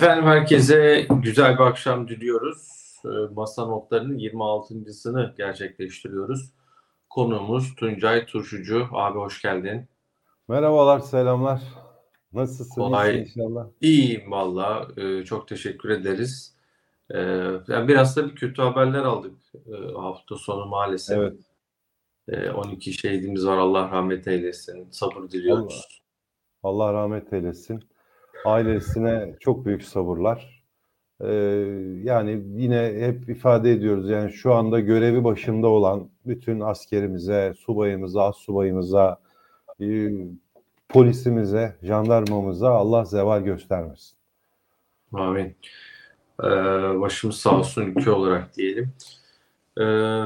Efendim herkese güzel bir akşam diliyoruz. Ee, Masa notlarının 26.sını gerçekleştiriyoruz. Konuğumuz Tuncay Turşucu. Abi hoş geldin. Merhabalar, selamlar. Nasılsın? Kolay. inşallah. İyiyim valla. Ee, çok teşekkür ederiz. Ee, yani biraz da bir kötü haberler aldık e, hafta sonu maalesef. Evet. Ee, 12 şehidimiz var. Allah rahmet eylesin. Sabır diliyoruz. Allah rahmet eylesin. Ailesine çok büyük sabırlar. Ee, yani yine hep ifade ediyoruz yani şu anda görevi başında olan bütün askerimize, subayımıza, subayımıza, e, polisimize, jandarmamıza Allah zeval göstermesin. Amin. Ee, başımız sağ olsun ülke olarak diyelim. Ee,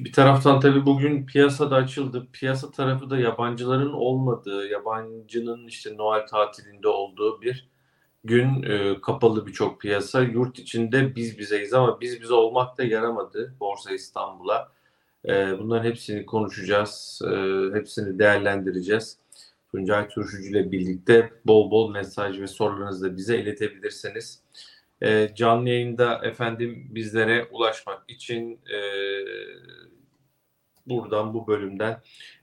bir taraftan tabii bugün piyasada açıldı. Piyasa tarafı da yabancıların olmadığı, yabancının işte Noel tatilinde olduğu bir gün e, kapalı birçok piyasa. Yurt içinde biz bizeyiz ama biz bize olmak da yaramadı Borsa İstanbul'a. E, bunların hepsini konuşacağız. E, hepsini değerlendireceğiz. Tuncay Turşucu ile birlikte bol bol mesaj ve sorularınızı da bize iletebilirsiniz. E, canlı yayında efendim bizlere ulaşmak için e, buradan bu bölümden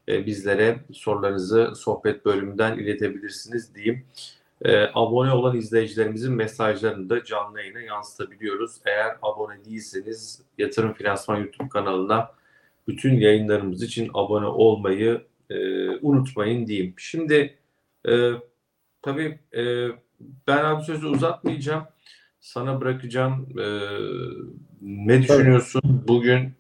e, bizlere sorularınızı sohbet bölümünden iletebilirsiniz diyeyim. E, abone olan izleyicilerimizin mesajlarını da canlı yayına yansıtabiliyoruz. Eğer abone değilseniz Yatırım Finansman YouTube kanalına bütün yayınlarımız için abone olmayı e, unutmayın diyeyim. Şimdi e, tabii e, ben abi sözü uzatmayacağım. Sana bırakacağım. E, ne düşünüyorsun? Bugün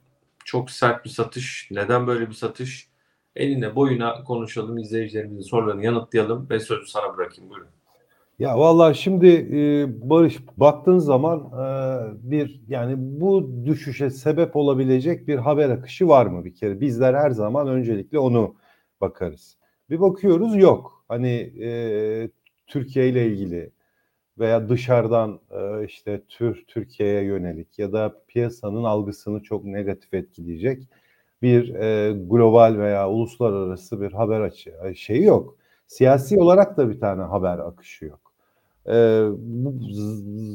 çok sert bir satış. Neden böyle bir satış? Eline boyuna konuşalım. izleyicilerimizin sorularını yanıtlayalım ve sözü sana bırakayım. Buyurun. Ya vallahi şimdi e, Barış baktığın zaman e, bir yani bu düşüşe sebep olabilecek bir haber akışı var mı bir kere? Bizler her zaman öncelikle onu bakarız. Bir bakıyoruz yok. Hani e, Türkiye ile ilgili veya dışarıdan e, işte tür Türkiye'ye yönelik ya da piyasanın algısını çok negatif etkileyecek bir e, global veya uluslararası bir haber açı şeyi yok. Siyasi olarak da bir tane haber akışı yok. E,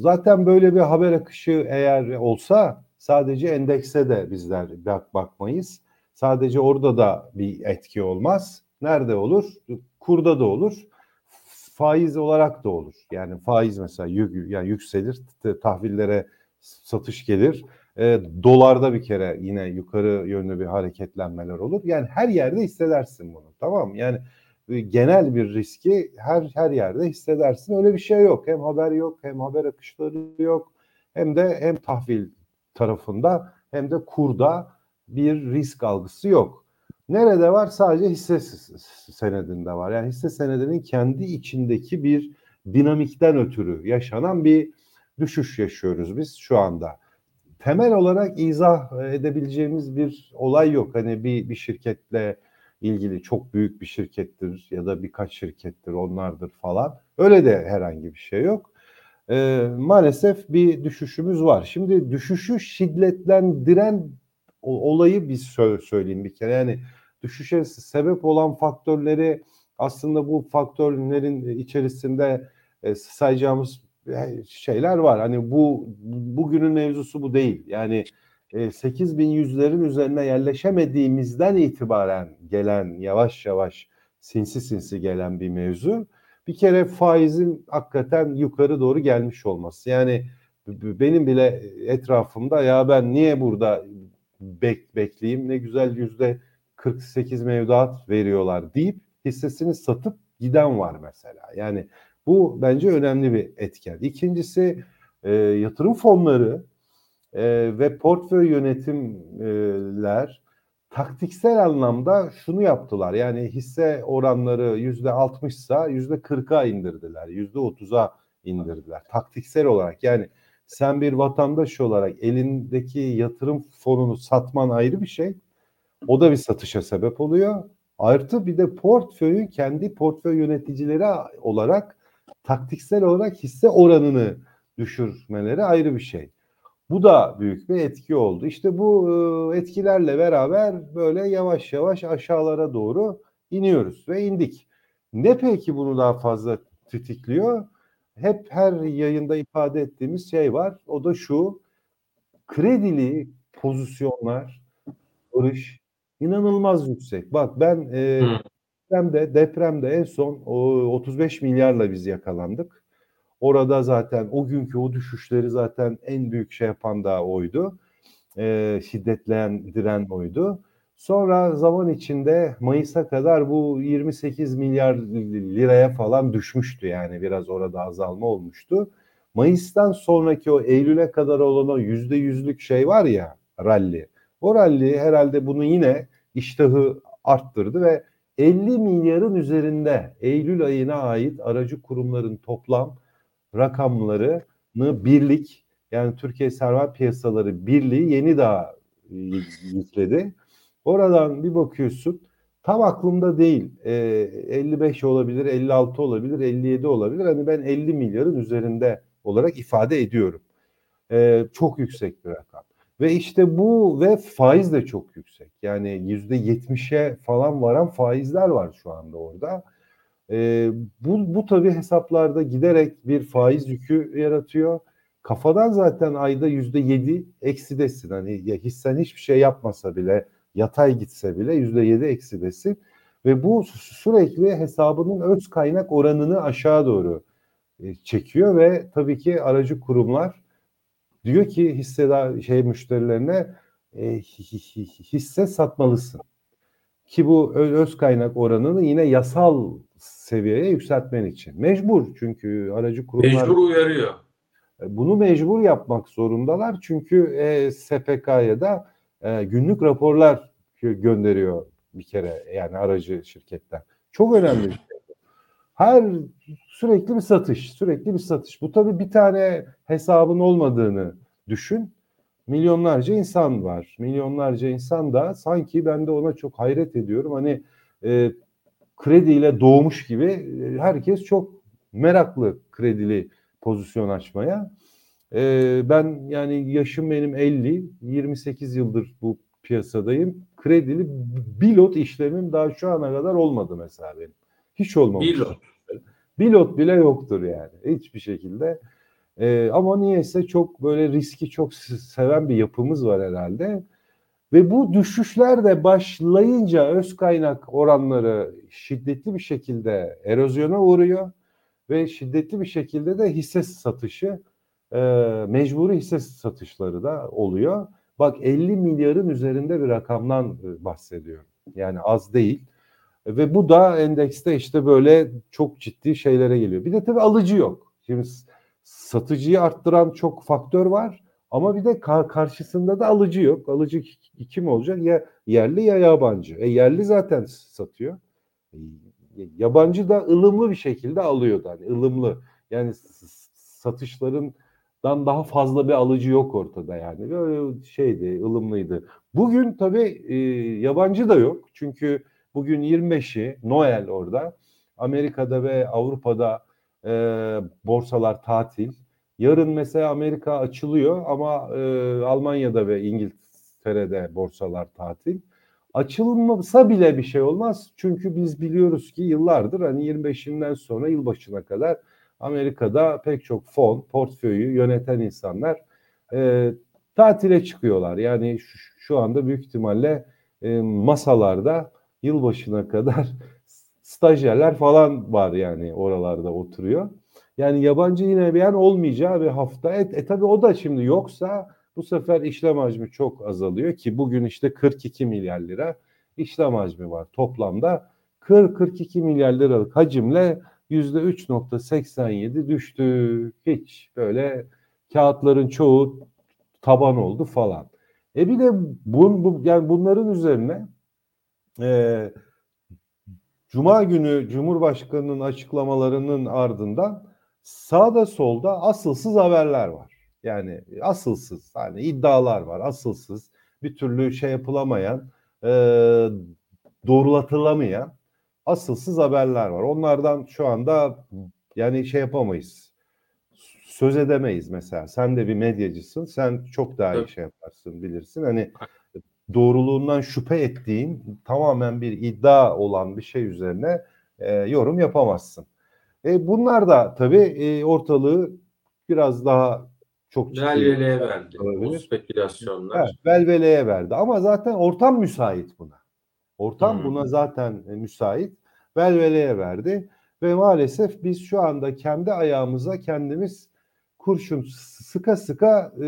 zaten böyle bir haber akışı eğer olsa sadece endekse de bizler bak bakmayız. Sadece orada da bir etki olmaz. Nerede olur? Kurda da olur faiz olarak da olur. Yani faiz mesela yük, yani yükselir, tahvillere satış gelir. E, dolarda bir kere yine yukarı yönlü bir hareketlenmeler olur. Yani her yerde hissedersin bunu. Tamam mı? Yani e, genel bir riski her her yerde hissedersin. Öyle bir şey yok. Hem haber yok, hem haber akışları yok. Hem de hem tahvil tarafında hem de kurda bir risk algısı yok. Nerede var? Sadece hisse senedinde var. Yani hisse senedinin kendi içindeki bir dinamikten ötürü yaşanan bir düşüş yaşıyoruz biz şu anda. Temel olarak izah edebileceğimiz bir olay yok. Hani bir, bir şirketle ilgili çok büyük bir şirkettir ya da birkaç şirkettir onlardır falan. Öyle de herhangi bir şey yok. Ee, maalesef bir düşüşümüz var. Şimdi düşüşü şiddetlendiren olayı biz söyleyeyim bir kere. Yani düşüşe sebep olan faktörleri aslında bu faktörlerin içerisinde e, sayacağımız e, şeyler var. Hani bu bugünün mevzusu bu değil. Yani e, 8100'lerin üzerine yerleşemediğimizden itibaren gelen yavaş yavaş sinsi sinsi gelen bir mevzu. Bir kere faizin hakikaten yukarı doğru gelmiş olması. Yani benim bile etrafımda ya ben niye burada bek bekleyeyim ne güzel yüzde 48 mevduat veriyorlar deyip hissesini satıp giden var mesela. Yani bu bence önemli bir etken. İkincisi e, yatırım fonları e, ve portföy yönetimler taktiksel anlamda şunu yaptılar. Yani hisse oranları yüzde altmışsa yüzde kırka indirdiler, yüzde otuza indirdiler. Taktiksel olarak yani sen bir vatandaş olarak elindeki yatırım fonunu satman ayrı bir şey. O da bir satışa sebep oluyor. Artı bir de portföyün kendi portföy yöneticileri olarak taktiksel olarak hisse oranını düşürmeleri ayrı bir şey. Bu da büyük bir etki oldu. İşte bu e, etkilerle beraber böyle yavaş yavaş aşağılara doğru iniyoruz ve indik. Ne peki bunu daha fazla tetikliyor? hep her yayında ifade ettiğimiz şey var. O da şu. Kredili pozisyonlar, barış inanılmaz yüksek. Bak ben e, depremde, depremde en son o 35 milyarla biz yakalandık. Orada zaten o günkü o düşüşleri zaten en büyük şey yapan da oydu. E, şiddetlendiren oydu. Sonra zaman içinde Mayıs'a kadar bu 28 milyar liraya falan düşmüştü yani biraz orada azalma olmuştu. Mayıs'tan sonraki o Eylül'e kadar olan o yüzde yüzlük şey var ya rally. O rally herhalde bunu yine iştahı arttırdı ve 50 milyarın üzerinde Eylül ayına ait aracı kurumların toplam rakamlarını birlik yani Türkiye Sermaye Piyasaları Birliği yeni daha e, yükledi. Oradan bir bakıyorsun tam aklımda değil. E, 55 olabilir, 56 olabilir, 57 olabilir. Hani ben 50 milyarın üzerinde olarak ifade ediyorum. E, çok yüksek bir rakam. Ve işte bu ve faiz de çok yüksek. Yani yüzde yetmişe falan varan faizler var şu anda orada. E, bu, bu tabii hesaplarda giderek bir faiz yükü yaratıyor. Kafadan zaten ayda yüzde yedi eksidesin. Hani ya hissen hiçbir şey yapmasa bile yatay gitse bile yüzde yedi eksidesin. Ve bu sürekli hesabının öz kaynak oranını aşağı doğru e, çekiyor ve tabii ki aracı kurumlar diyor ki hissedar şey müşterilerine e, hisse satmalısın. Ki bu öz kaynak oranını yine yasal seviyeye yükseltmen için. Mecbur çünkü aracı kurumlar... Mecbur uyarıyor. E, bunu mecbur yapmak zorundalar çünkü e, SPK'ya da e, günlük raporlar gönderiyor bir kere yani aracı şirketler. Çok önemli bir şey. Her sürekli bir satış, sürekli bir satış. Bu tabii bir tane hesabın olmadığını düşün. Milyonlarca insan var. Milyonlarca insan da sanki ben de ona çok hayret ediyorum. Hani e, krediyle doğmuş gibi e, herkes çok meraklı kredili pozisyon açmaya. E, ben yani yaşım benim 50, 28 yıldır bu piyasadayım. Kredili bilot işlemim daha şu ana kadar olmadı mesela benim. Hiç olmamış. Bilot. Bilot bile yoktur yani. Hiçbir şekilde. Ee, ama niyeyse çok böyle riski çok seven bir yapımız var herhalde. Ve bu düşüşler de başlayınca öz kaynak oranları şiddetli bir şekilde erozyona uğruyor ve şiddetli bir şekilde de hisse satışı e, mecburi hisse satışları da oluyor. Bak 50 milyarın üzerinde bir rakamdan e, bahsediyorum. Yani az değil. Ve bu da endekste işte böyle çok ciddi şeylere geliyor. Bir de tabii alıcı yok. Şimdi satıcıyı arttıran çok faktör var. Ama bir de karşısında da alıcı yok. Alıcı kim olacak? Ya yerli ya yabancı. E yerli zaten satıyor. E, yabancı da ılımlı bir şekilde alıyor yani ılımlı. Yani satışların daha fazla bir alıcı yok ortada yani. Böyle şeydi, ılımlıydı. Bugün tabii e, yabancı da yok. Çünkü bugün 25'i Noel orada. Amerika'da ve Avrupa'da e, borsalar tatil. Yarın mesela Amerika açılıyor ama e, Almanya'da ve İngiltere'de borsalar tatil. Açılmasa bile bir şey olmaz. Çünkü biz biliyoruz ki yıllardır hani 25'inden sonra yılbaşına kadar Amerika'da pek çok fon, portföyü yöneten insanlar e, tatile çıkıyorlar. Yani şu, şu anda büyük ihtimalle e, masalarda yılbaşına kadar stajyerler falan var yani oralarda oturuyor. Yani yabancı yine bir yer olmayacağı bir hafta. E, e tabi o da şimdi yoksa bu sefer işlem hacmi çok azalıyor ki bugün işte 42 milyar lira işlem hacmi var toplamda. 40-42 milyar liralık hacimle yüzde 3.87 düştü. Hiç böyle kağıtların çoğu taban oldu falan. E bir de bun, bu, yani bunların üzerine e, Cuma günü Cumhurbaşkanı'nın açıklamalarının ardından sağda solda asılsız haberler var. Yani asılsız hani iddialar var asılsız bir türlü şey yapılamayan e, doğrulatılamayan asılsız haberler var. Onlardan şu anda yani şey yapamayız. Söz edemeyiz mesela. Sen de bir medyacısın. Sen çok daha iyi şey yaparsın bilirsin. Hani doğruluğundan şüphe ettiğin tamamen bir iddia olan bir şey üzerine e, yorum yapamazsın. E, bunlar da tabii e, ortalığı biraz daha çok ciddi Velveleye verdi. Bu olabilir. spekülasyonlar. Evet, velveleye verdi. Ama zaten ortam müsait buna. Ortam Hmm. buna zaten e, müsait. Velveleye verdi. Ve maalesef biz şu anda kendi ayağımıza kendimiz kurşun sıka sıka e,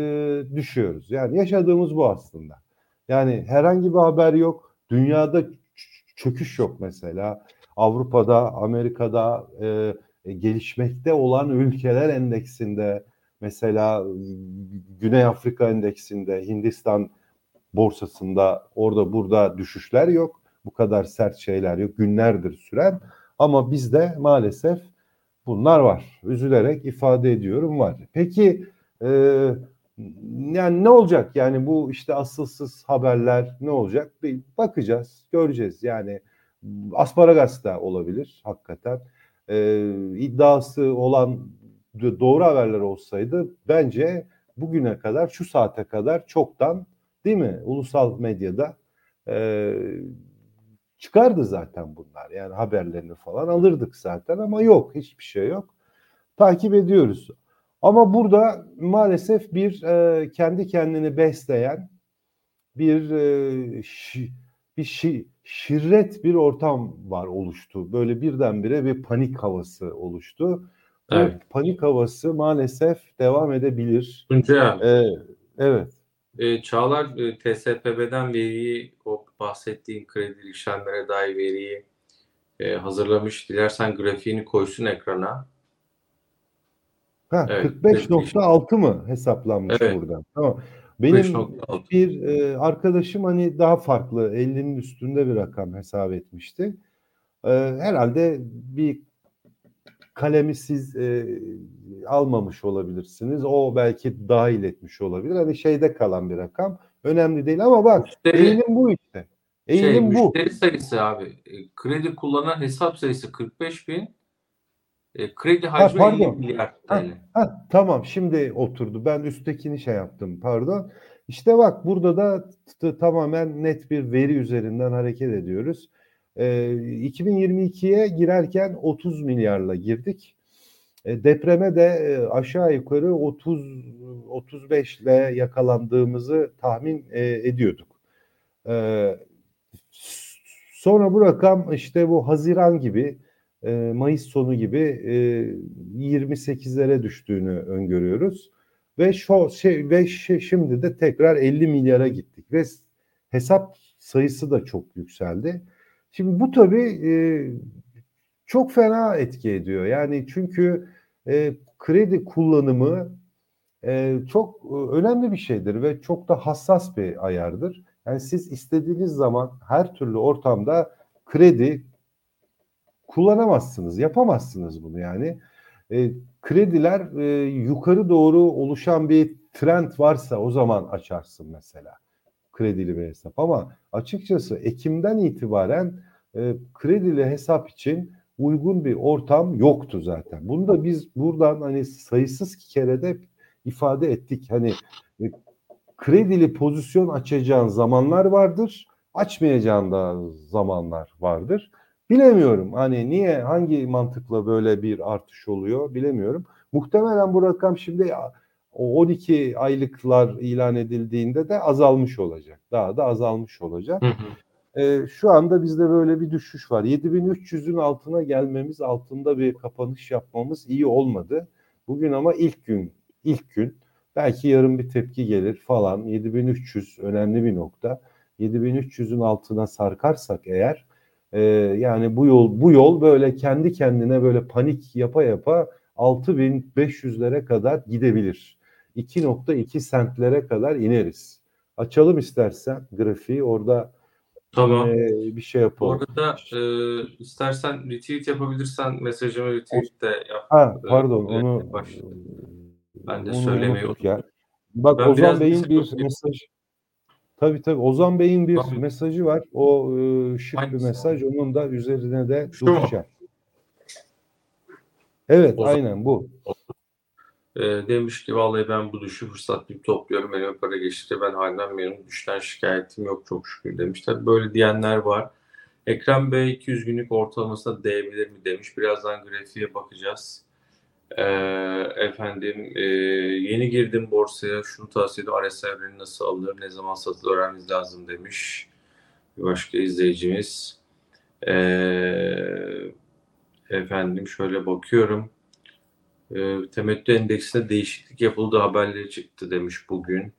düşüyoruz. Yani yaşadığımız bu aslında. Yani herhangi bir haber yok. Dünyada çöküş yok mesela. Avrupa'da, Amerika'da e, e, gelişmekte olan ülkeler endeksinde mesela Güney Afrika endeksinde, Hindistan borsasında orada burada düşüşler yok. Bu kadar sert şeyler yok. Günlerdir süren ama bizde maalesef bunlar var. Üzülerek ifade ediyorum var. Peki e, yani ne olacak? Yani bu işte asılsız haberler ne olacak? Bir bakacağız, göreceğiz. Yani asparagas da olabilir hakikaten. E, iddiası olan doğru haberler olsaydı bence bugüne kadar şu saate kadar çoktan değil mi ulusal medyada e, çıkardı zaten bunlar. Yani haberlerini falan alırdık zaten ama yok hiçbir şey yok. Takip ediyoruz. Ama burada maalesef bir e, kendi kendini besleyen bir e, şi- bir şi- şirret bir ortam var oluştu. Böyle birdenbire bir panik havası oluştu. Bu Evet. panik havası maalesef devam edebilir. Tuncay abi, E, evet. e, Çağlar e, TSPB'den veriyi, o bahsettiğin kredi işlemlere dair veriyi e, hazırlamış. Dilersen grafiğini koysun ekrana. Ha, Evet, 45.6 mı hesaplanmış Evet. buradan? Tamam. Benim 5.6. bir e, arkadaşım hani daha farklı 50'nin üstünde bir rakam hesap etmişti. E, herhalde bir kalemi siz e, almamış olabilirsiniz. O belki dahil etmiş olabilir. Hani şeyde kalan bir rakam. Önemli değil ama bak Müşteri- eğilim bu işte. Şey, Eğilim bu. müşteri sayısı abi. e, Kredi kullanan hesap sayısı 45 bin. E, kredi hacmi pardon. 50 milyar Ha, TL. ha, tamam şimdi oturdu. Ben üsttekini şey yaptım pardon. İşte bak burada da tamamen net bir veri üzerinden hareket ediyoruz. Ee, 2022'ye girerken 30 milyarla girdik. E, depreme de e, aşağı yukarı 30 35 ile yakalandığımızı tahmin e, ediyorduk. E, sonra bu rakam işte bu Haziran gibi e, Mayıs sonu gibi e, 28'lere düştüğünü öngörüyoruz. Ve şu şey ve şi- şimdi de tekrar 50 milyara gittik ve hesap sayısı da çok yükseldi. Şimdi bu tabii e, çok fena etki ediyor. Yani çünkü e, kredi kullanımı çok önemli bir şeydir ve çok da hassas bir ayardır. Yani siz istediğiniz zaman her türlü ortamda kredi kullanamazsınız, yapamazsınız bunu yani. E, krediler e, yukarı doğru oluşan bir trend varsa o zaman açarsın mesela kredili bir hesap. Ama açıkçası Ekim'den itibaren e, kredili hesap için uygun bir ortam yoktu zaten. Bunu da biz buradan hani sayısız kere de ifade ettik. Hani e, kredili pozisyon açacağın zamanlar vardır, açmayacağın da zamanlar vardır. Bilemiyorum hani niye hangi mantıkla böyle bir artış oluyor bilemiyorum. Muhtemelen bu rakam şimdi o 12 aylıklar ilan edildiğinde de azalmış olacak. Daha da azalmış olacak. Hı hı. Ee, şu anda bizde böyle bir düşüş var. 7300'ün altına gelmemiz, altında bir kapanış yapmamız iyi olmadı. Bugün ama ilk gün, ilk gün belki yarın bir tepki gelir falan. 7300 önemli bir nokta. 7300'ün altına sarkarsak eğer e, yani bu yol bu yol böyle kendi kendine böyle panik yapa yapa 6500'lere kadar gidebilir. 2.2 sentlere kadar ineriz. Açalım istersen grafiği orada Tamam. e, bir şey yapalım. arada e, istersen retweet yapabilirsen mesajımı retweet de yap. Ha pardon Evet, onu baş- Ben de onu söylemeyi unuttuk ya. Bak Ben Ozan Bey'in bir mesaj Tabii tabii Ozan Bey'in bir Tamam. mesajı var. O e, şık bir Hangisi? mesaj. Onun da üzerine de Şu mu? duracağım. Evet Ozan- aynen bu. E, demiş ki vallahi ben bu düşü fırsat bilip topluyorum. Elime para geçti. Ben halimden memnunum. Düşten şikayetim yok çok şükür demiş. Tabii böyle diyenler var. Ekrem Bey 200 günlük ortalamasına değebilir mi demiş. Birazdan grafiğe bakacağız. Ee, efendim e, yeni girdim borsaya şunu tavsiye ediyorum. RSI nasıl alınır, ne zaman satılır öğrenmeniz lazım demiş. Bir başka izleyicimiz. Ee, efendim şöyle bakıyorum. Ee, temettü endeksinde değişiklik yapıldı haberleri çıktı demiş bugün.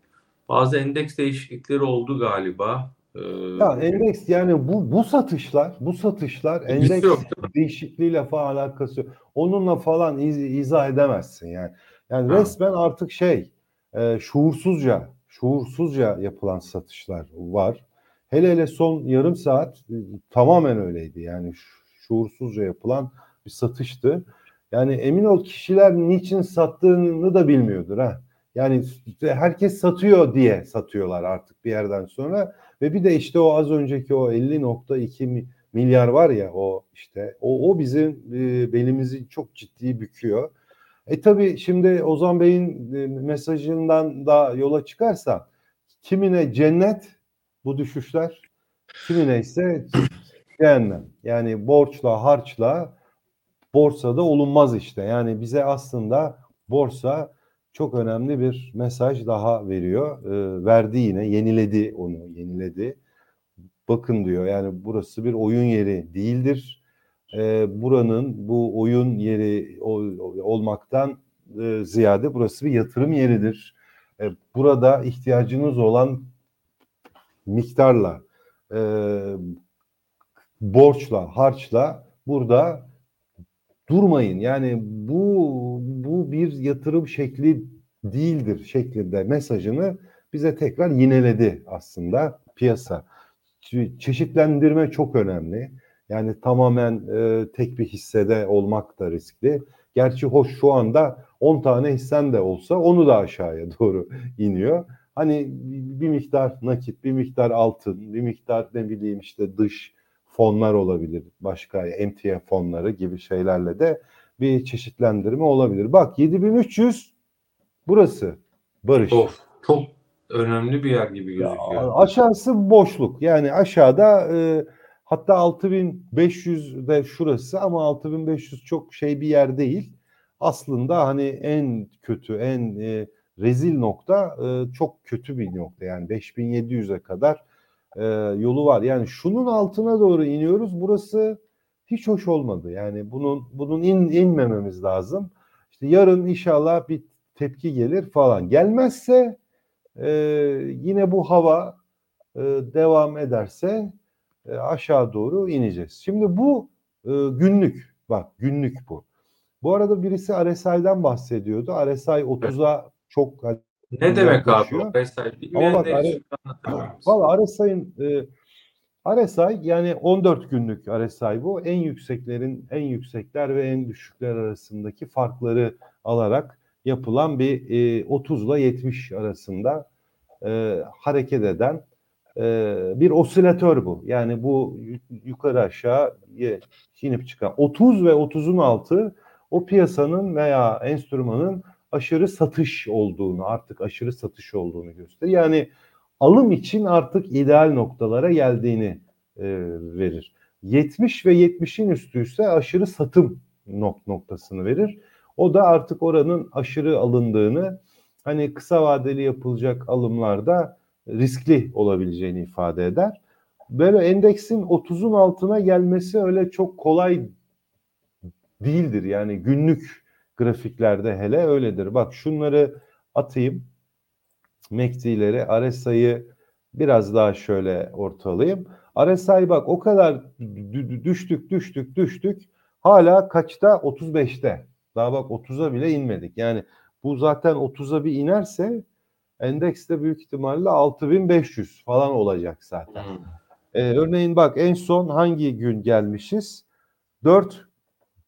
Bazı endeks değişiklikleri oldu galiba. Ee, Ya endeks yani bu bu satışlar, bu satışlar endeks yok, değişikliğiyle falan alakası yok. Onunla falan iz- izah edemezsin yani. Yani Ha. resmen artık şey e, şuursuzca, şuursuzca yapılan satışlar var. Hele hele son yarım saat e, tamamen öyleydi. Yani şu- şuursuzca yapılan bir satıştı. Yani emin ol kişiler niçin sattığını da bilmiyordur ha. Yani herkes satıyor diye satıyorlar artık bir yerden sonra. Ve bir de işte o az önceki o 50.2 mi- milyar var ya o işte o, o bizim e, belimizi çok ciddi büküyor. E tabi şimdi Ozan Bey'in e, mesajından da yola çıkarsa kimine cennet bu düşüşler kimine ise cehennem. Yani borçla harçla borsada olunmaz işte. Yani bize aslında borsa çok önemli bir mesaj daha veriyor. Ee, verdi yine, yeniledi onu, yeniledi. Bakın diyor yani burası bir oyun yeri değildir. Ee, buranın bu oyun yeri ol- olmaktan e, ziyade burası bir yatırım yeridir. Ee, burada ihtiyacınız olan miktarla, e, borçla, harçla burada durmayın. Yani bu bu bir yatırım şekli değildir şeklinde mesajını bize tekrar yineledi aslında piyasa. Çe- Çeşitlendirme çok önemli. Yani tamamen e, tek bir hissede olmak da riskli. Gerçi hoş şu anda 10 tane hissen de olsa onu da aşağıya doğru iniyor. Hani bir miktar nakit, bir miktar altın, bir miktar ne bileyim işte dış fonlar olabilir. Başka emtia fonları gibi şeylerle de bir çeşitlendirme olabilir. Bak 7300 burası Barış. Of, çok önemli bir yer gibi Ya, gözüküyor. aşağısı boşluk. Yani aşağıda e, hatta 6500 de şurası ama 6500 çok şey bir yer değil. Aslında hani en kötü, en e, rezil nokta e, çok kötü bir nokta. Yani 5700'e kadar e, yolu var. Yani şunun altına doğru iniyoruz. Burası hiç hoş olmadı. Yani bunun bunun in, inmememiz lazım. İşte yarın inşallah bir tepki gelir falan. Gelmezse e, yine bu hava e, devam ederse e, aşağı doğru ineceğiz. Şimdi bu e, günlük. Bak günlük bu. Bu arada birisi RSI'den bahsediyordu. RSI 30'a çok Ne demek abi o? RSI bilmeyenler bak, için anlatabilir misin? Valla RSI'nin e, RSI yani 14 günlük RSI bu. En yükseklerin en yüksekler ve en düşükler arasındaki farkları alarak yapılan bir e, 30 ile 70 arasında e, hareket eden e, bir osilatör bu. Yani bu yu- yukarı aşağı inip çıkan 30 ve 30'un altı o piyasanın veya enstrümanın aşırı satış olduğunu artık aşırı satış olduğunu gösteriyor. Yani alım için artık ideal noktalara geldiğini e, verir. 70 ve 70'in üstü ise aşırı satım nok noktasını verir. O da artık oranın aşırı alındığını hani kısa vadeli yapılacak alımlarda riskli olabileceğini ifade eder. Böyle endeksin 30'un altına gelmesi öyle çok kolay değildir. Yani günlük grafiklerde hele öyledir. Bak şunları atayım. MACD'leri, RSI'yi biraz daha şöyle ortalayayım. RSI bak o kadar dü- dü- düştük düştük düştük. Hala kaçta? 35'te. Daha bak 30'a bile inmedik. Yani bu zaten 30'a bir inerse endeks de büyük ihtimalle 6500 falan olacak zaten. Hmm. Ee, örneğin bak en son hangi gün gelmişiz? 4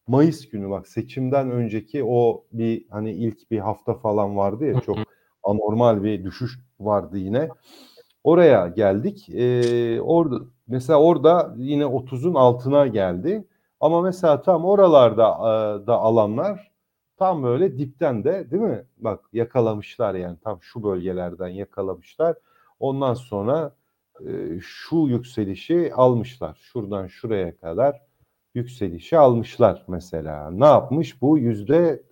Mayıs günü bak seçimden önceki o bir hani ilk bir hafta falan vardı ya çok anormal bir düşüş vardı yine. Oraya geldik. Ee, orada mesela orada yine 30'un altına geldi. Ama mesela tam oralarda da alanlar tam böyle dipten de değil mi? Bak yakalamışlar yani tam şu bölgelerden yakalamışlar. Ondan sonra e, şu yükselişi almışlar. Şuradan şuraya kadar yükselişi almışlar mesela. Ne yapmış? Bu yüzde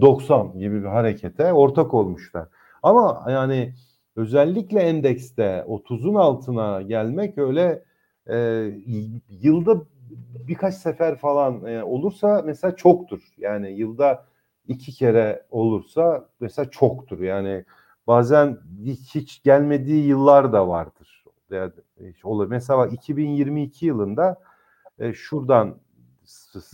90 gibi bir harekete ortak olmuşlar. Ama yani özellikle endekste 30'un altına gelmek öyle e, yılda birkaç sefer falan e, olursa mesela çoktur. Yani yılda iki kere olursa mesela çoktur. Yani bazen hiç, gelmediği yıllar da vardır. Yani, olur. Mesela bak 2022 yılında e, şuradan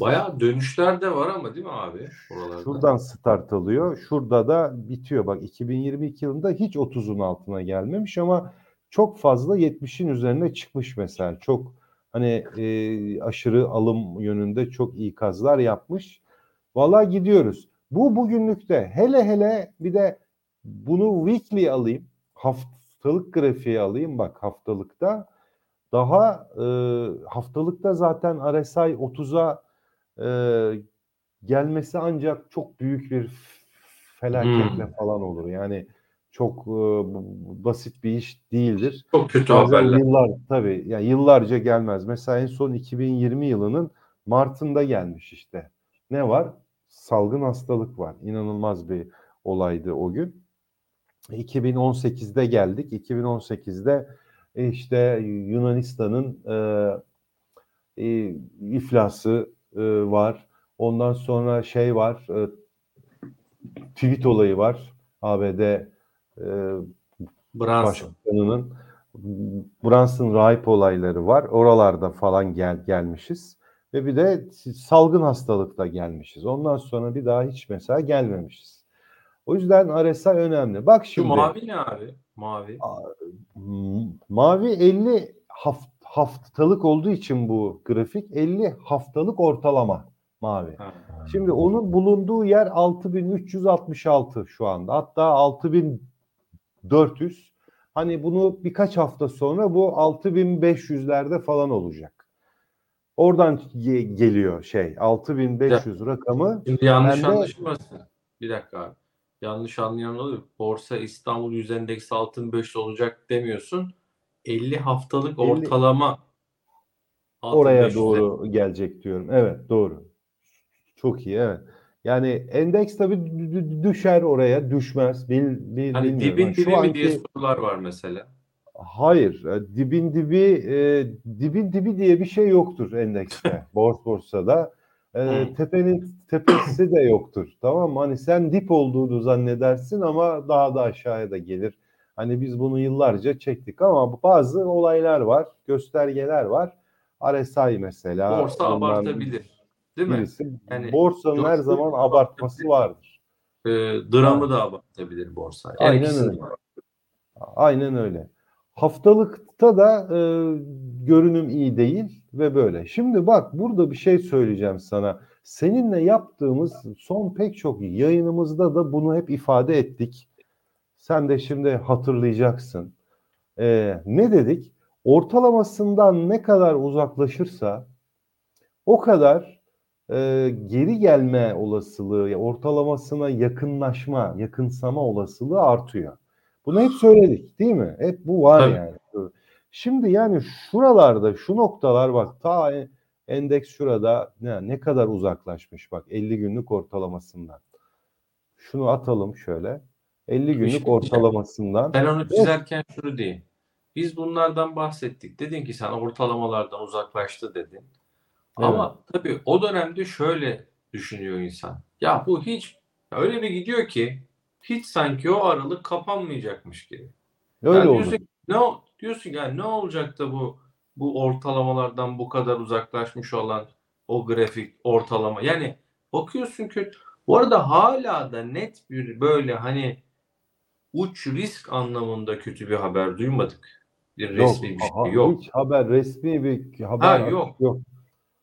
Bayağı dönüşler de var ama değil mi abi? Oralarda. Şuradan start alıyor. Şurada da bitiyor. Bak 2022 yılında hiç 30'un altına gelmemiş ama çok fazla 70'in üzerine çıkmış mesela. Çok hani e, aşırı alım yönünde çok iyi kazlar yapmış. Valla gidiyoruz. Bu bugünlükte hele hele bir de bunu weekly alayım. Haftalık grafiği alayım. Bak haftalıkta daha e, haftalıkta zaten RSI 30'a e, gelmesi ancak çok büyük bir felaketle Hmm. falan olur. Yani çok e, basit bir iş değildir. Çok kötü Bazen haberler. yıllar tabii yani yıllarca gelmez. Mesela en son 2020 yılının Mart'ında gelmiş işte. Ne var? Salgın hastalık var. İnanılmaz bir olaydı o gün. 2018'de geldik. 2018'de e, işte Yunanistan'ın e, e, iflası e, var. Ondan sonra şey var. E, tweet olayı var. ABD e, Brunson. başkanının Brunson rahip olayları var. Oralarda falan gel gelmişiz. Ve bir de salgın hastalıkla gelmişiz. Ondan sonra bir daha hiç mesela gelmemişiz. O yüzden RSI önemli. Bak Şu şimdi. mavi ne abi? Mavi. Mavi 50 haft, haftalık olduğu için bu grafik 50 haftalık ortalama mavi. Ha. Şimdi onun bulunduğu yer 6366 şu anda. Hatta 6400. Hani bunu birkaç hafta sonra bu 6500'lerde falan olacak. Oradan ge- geliyor şey 6500 rakamı. Şimdi yanlış anlaşılmasın. Bir dakika abi. Yanlış anlayan oluyor. Borsa İstanbul Yüz Endeksi altın 5 olacak demiyorsun. 50 haftalık 50 ortalama altın Oraya 500'e. doğru gelecek diyorum. Evet doğru. Çok iyi evet. Yani endeks tabii dü- dü- düşer oraya düşmez. Bil, bil, Hani bilmiyorum. dibin dibi mi diye anki sorular var mesela. hayır e, dibin dibi e, dibin dibi diye bir şey yoktur endekste. Bors borsada. E, tepenin tepesi de yoktur. Tamam mı? Hani sen dip olduğunu zannedersin ama daha da aşağıya da gelir. Hani biz bunu yıllarca çektik ama bazı olaylar var, göstergeler var. RSI mesela Borsa abartabilir. Değil mi? birisi. Yani Borsanın her zaman abartması vardır. Ee, dramı da abartabilir borsa. Aynen öyle. var. Aynen öyle. Haftalıkta da e, görünüm iyi değil ve böyle. Şimdi bak burada bir şey söyleyeceğim sana. Seninle yaptığımız son pek çok yayınımızda da bunu hep ifade ettik. Sen de şimdi hatırlayacaksın. E, ne dedik? Ortalamasından ne kadar uzaklaşırsa o kadar e, geri gelme olasılığı, ortalamasına yakınlaşma, yakınsama olasılığı artıyor. Bunu hep söyledik değil mi? Hep bu var Tabii. yani. Şimdi yani şuralarda, şu noktalar bak ta e- endeks şurada ne, ne kadar uzaklaşmış bak 50 günlük ortalamasından. Şunu atalım şöyle. 50 Bir günlük ortalamasından. Ben onu çizerken şunu diyeyim. Biz bunlardan bahsettik. Dedin ki sen ortalamalardan uzaklaştı dedin. Ama tabii o dönemde şöyle düşünüyor insan. Ya bu hiç öyle bir gidiyor ki hiç sanki o aralık kapanmayacakmış gibi. Öyle Yani oldu. ne diyorsun ki, yani ne olacak da bu bu ortalamalardan bu kadar uzaklaşmış olan o grafik ortalama. Yani bakıyorsun ki bu arada hala da net bir böyle hani uç risk anlamında kötü bir haber duymadık. Bir Yok, resmi bir şey aha, yok. Hiç haber, resmi bir haber Ha, yok. yok.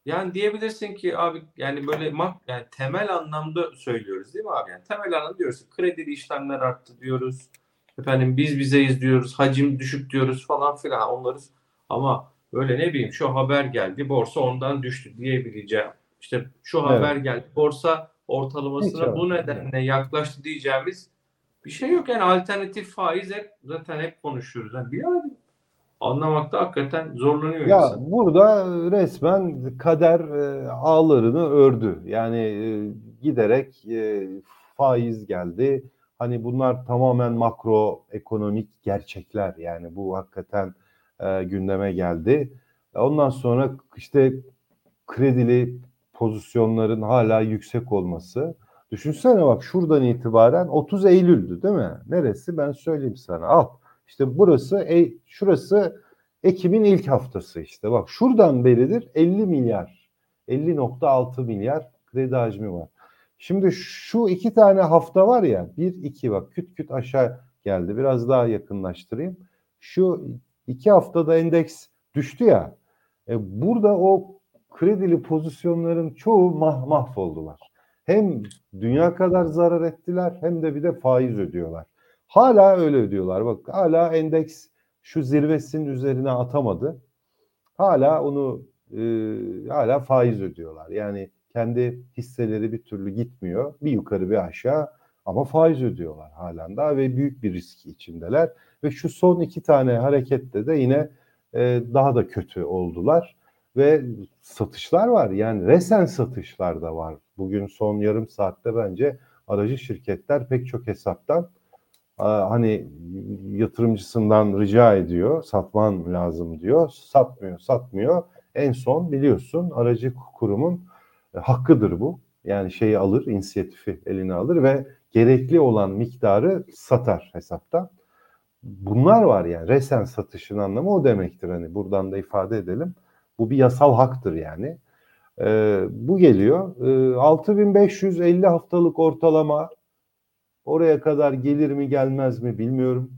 Yani diyebilirsin ki abi yani böyle mak yani temel anlamda söylüyoruz değil mi abi? Yani temel anlamda diyoruz ki kredili işlemler arttı diyoruz. Efendim biz bizeyiz diyoruz. Hacim düşük diyoruz falan filan onları ama böyle ne bileyim şu haber geldi borsa ondan düştü diyebileceğim. İşte şu Evet. haber geldi borsa Hiç ortalamasına haber bu nedenle yaklaştı diyeceğimiz bir şey yok. Yani alternatif faiz hep zaten hep konuşuyoruz. Yani bir abi anlamakta hakikaten zorlanıyor Ya insan. burada resmen kader e, ağlarını ördü. Yani e, giderek e, faiz geldi. Hani bunlar tamamen makroekonomik gerçekler. Yani bu hakikaten e, gündeme geldi. Ondan sonra işte kredili pozisyonların hala yüksek olması. Düşünsene bak şuradan itibaren 30 Eylül'dü değil mi? Neresi ben söyleyeyim sana. Al. İşte burası e, şurası Ekim'in ilk haftası işte. Bak şuradan beridir 50 milyar 50.6 milyar kredi hacmi var. Şimdi şu iki tane hafta var ya bir iki bak küt küt aşağı geldi. Biraz daha yakınlaştırayım. Şu iki haftada endeks düştü ya. E, burada o kredili pozisyonların çoğu mah mahvoldular. Hem dünya kadar zarar ettiler hem de bir de faiz ödüyorlar. Hala öyle ödüyorlar. Bak hala endeks şu zirvesinin üzerine atamadı. Hala onu e, hala faiz ödüyorlar. Yani kendi hisseleri bir türlü gitmiyor. Bir yukarı bir aşağı ama faiz ödüyorlar halen daha ve büyük bir riski içindeler. Ve şu son iki tane harekette de yine e, daha da kötü oldular. Ve satışlar var yani resen satışlar da var. Bugün son yarım saatte bence aracı şirketler pek çok hesaptan hani yatırımcısından rica ediyor satman lazım diyor satmıyor satmıyor en son biliyorsun aracı kurumun hakkıdır bu. Yani şeyi alır inisiyatifi eline alır ve gerekli olan miktarı satar hesaptan bunlar var yani resen satışın anlamı o demektir. Hani buradan da ifade edelim. Bu bir yasal haktır yani. Ee, bu geliyor. Ee, 6550 haftalık ortalama. Oraya kadar gelir mi gelmez mi bilmiyorum.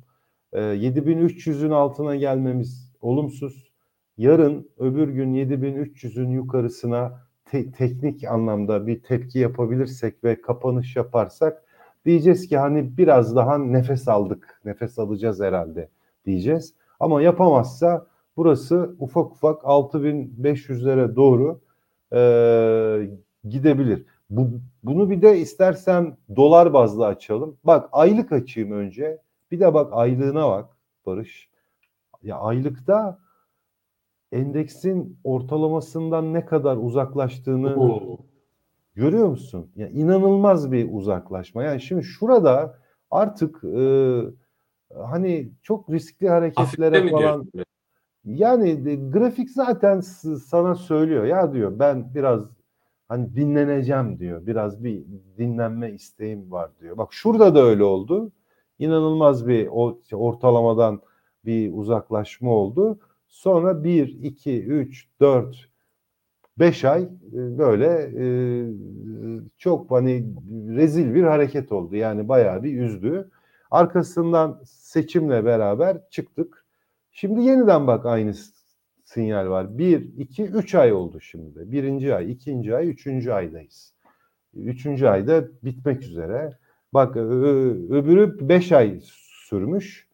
E, ee, 7300'ün altına gelmemiz olumsuz. Yarın öbür gün 7300'ün yukarısına te- teknik anlamda bir tepki yapabilirsek ve kapanış yaparsak diyeceğiz ki hani biraz daha nefes aldık, nefes alacağız herhalde diyeceğiz. Ama yapamazsa burası ufak ufak 6500'lere doğru e, gidebilir. Bu, bunu bir de istersen dolar bazlı açalım. Bak aylık açayım önce. Bir de bak aylığına bak Barış. Ya aylıkta endeksin ortalamasından ne kadar uzaklaştığını Oo. görüyor musun? Ya inanılmaz bir uzaklaşma. Yani şimdi şurada artık e, hani çok riskli hareketlere falan yani de, grafik zaten sana söylüyor ya diyor ben biraz hani dinleneceğim diyor. Biraz bir dinlenme isteğim var diyor. Bak şurada da öyle oldu. İnanılmaz bir ortalamadan bir uzaklaşma oldu. Sonra 1, 2, 3, 4, 5 ay e, böyle e, çok hani rezil bir hareket oldu. Yani bayağı bir üzdü. Arkasından seçimle beraber çıktık. Şimdi yeniden bak aynı sinyal var. Bir, iki, üç ay oldu şimdi. Birinci ay, ikinci ay, üçüncü aydayız. Üçüncü ayda bitmek üzere. Bak öbürü beş ay sürmüş.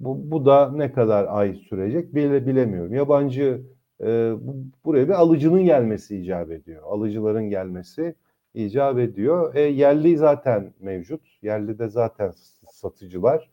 Bu, bu da ne kadar ay sürecek bile bilemiyorum. Yabancı e, buraya bir alıcının gelmesi icap ediyor. Alıcıların gelmesi icap ediyor. E, yerli zaten mevcut. Yerli de zaten satıcılar.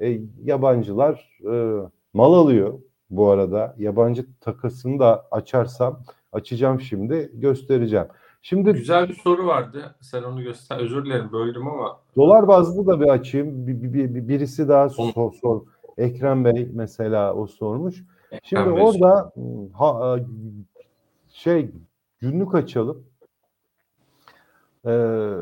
E, yabancılar e, mal alıyor bu arada. Yabancı takasını da açarsam açacağım şimdi göstereceğim. Şimdi güzel bir soru vardı. Sen onu göster. Özür dilerim böldüm ama dolar bazlı da bir açayım. Bir, bir, bir, birisi daha sor, sor. Ekrem Bey mesela o sormuş. Ekrem Şimdi Bey orada ha, şey günlük açalım. Ee,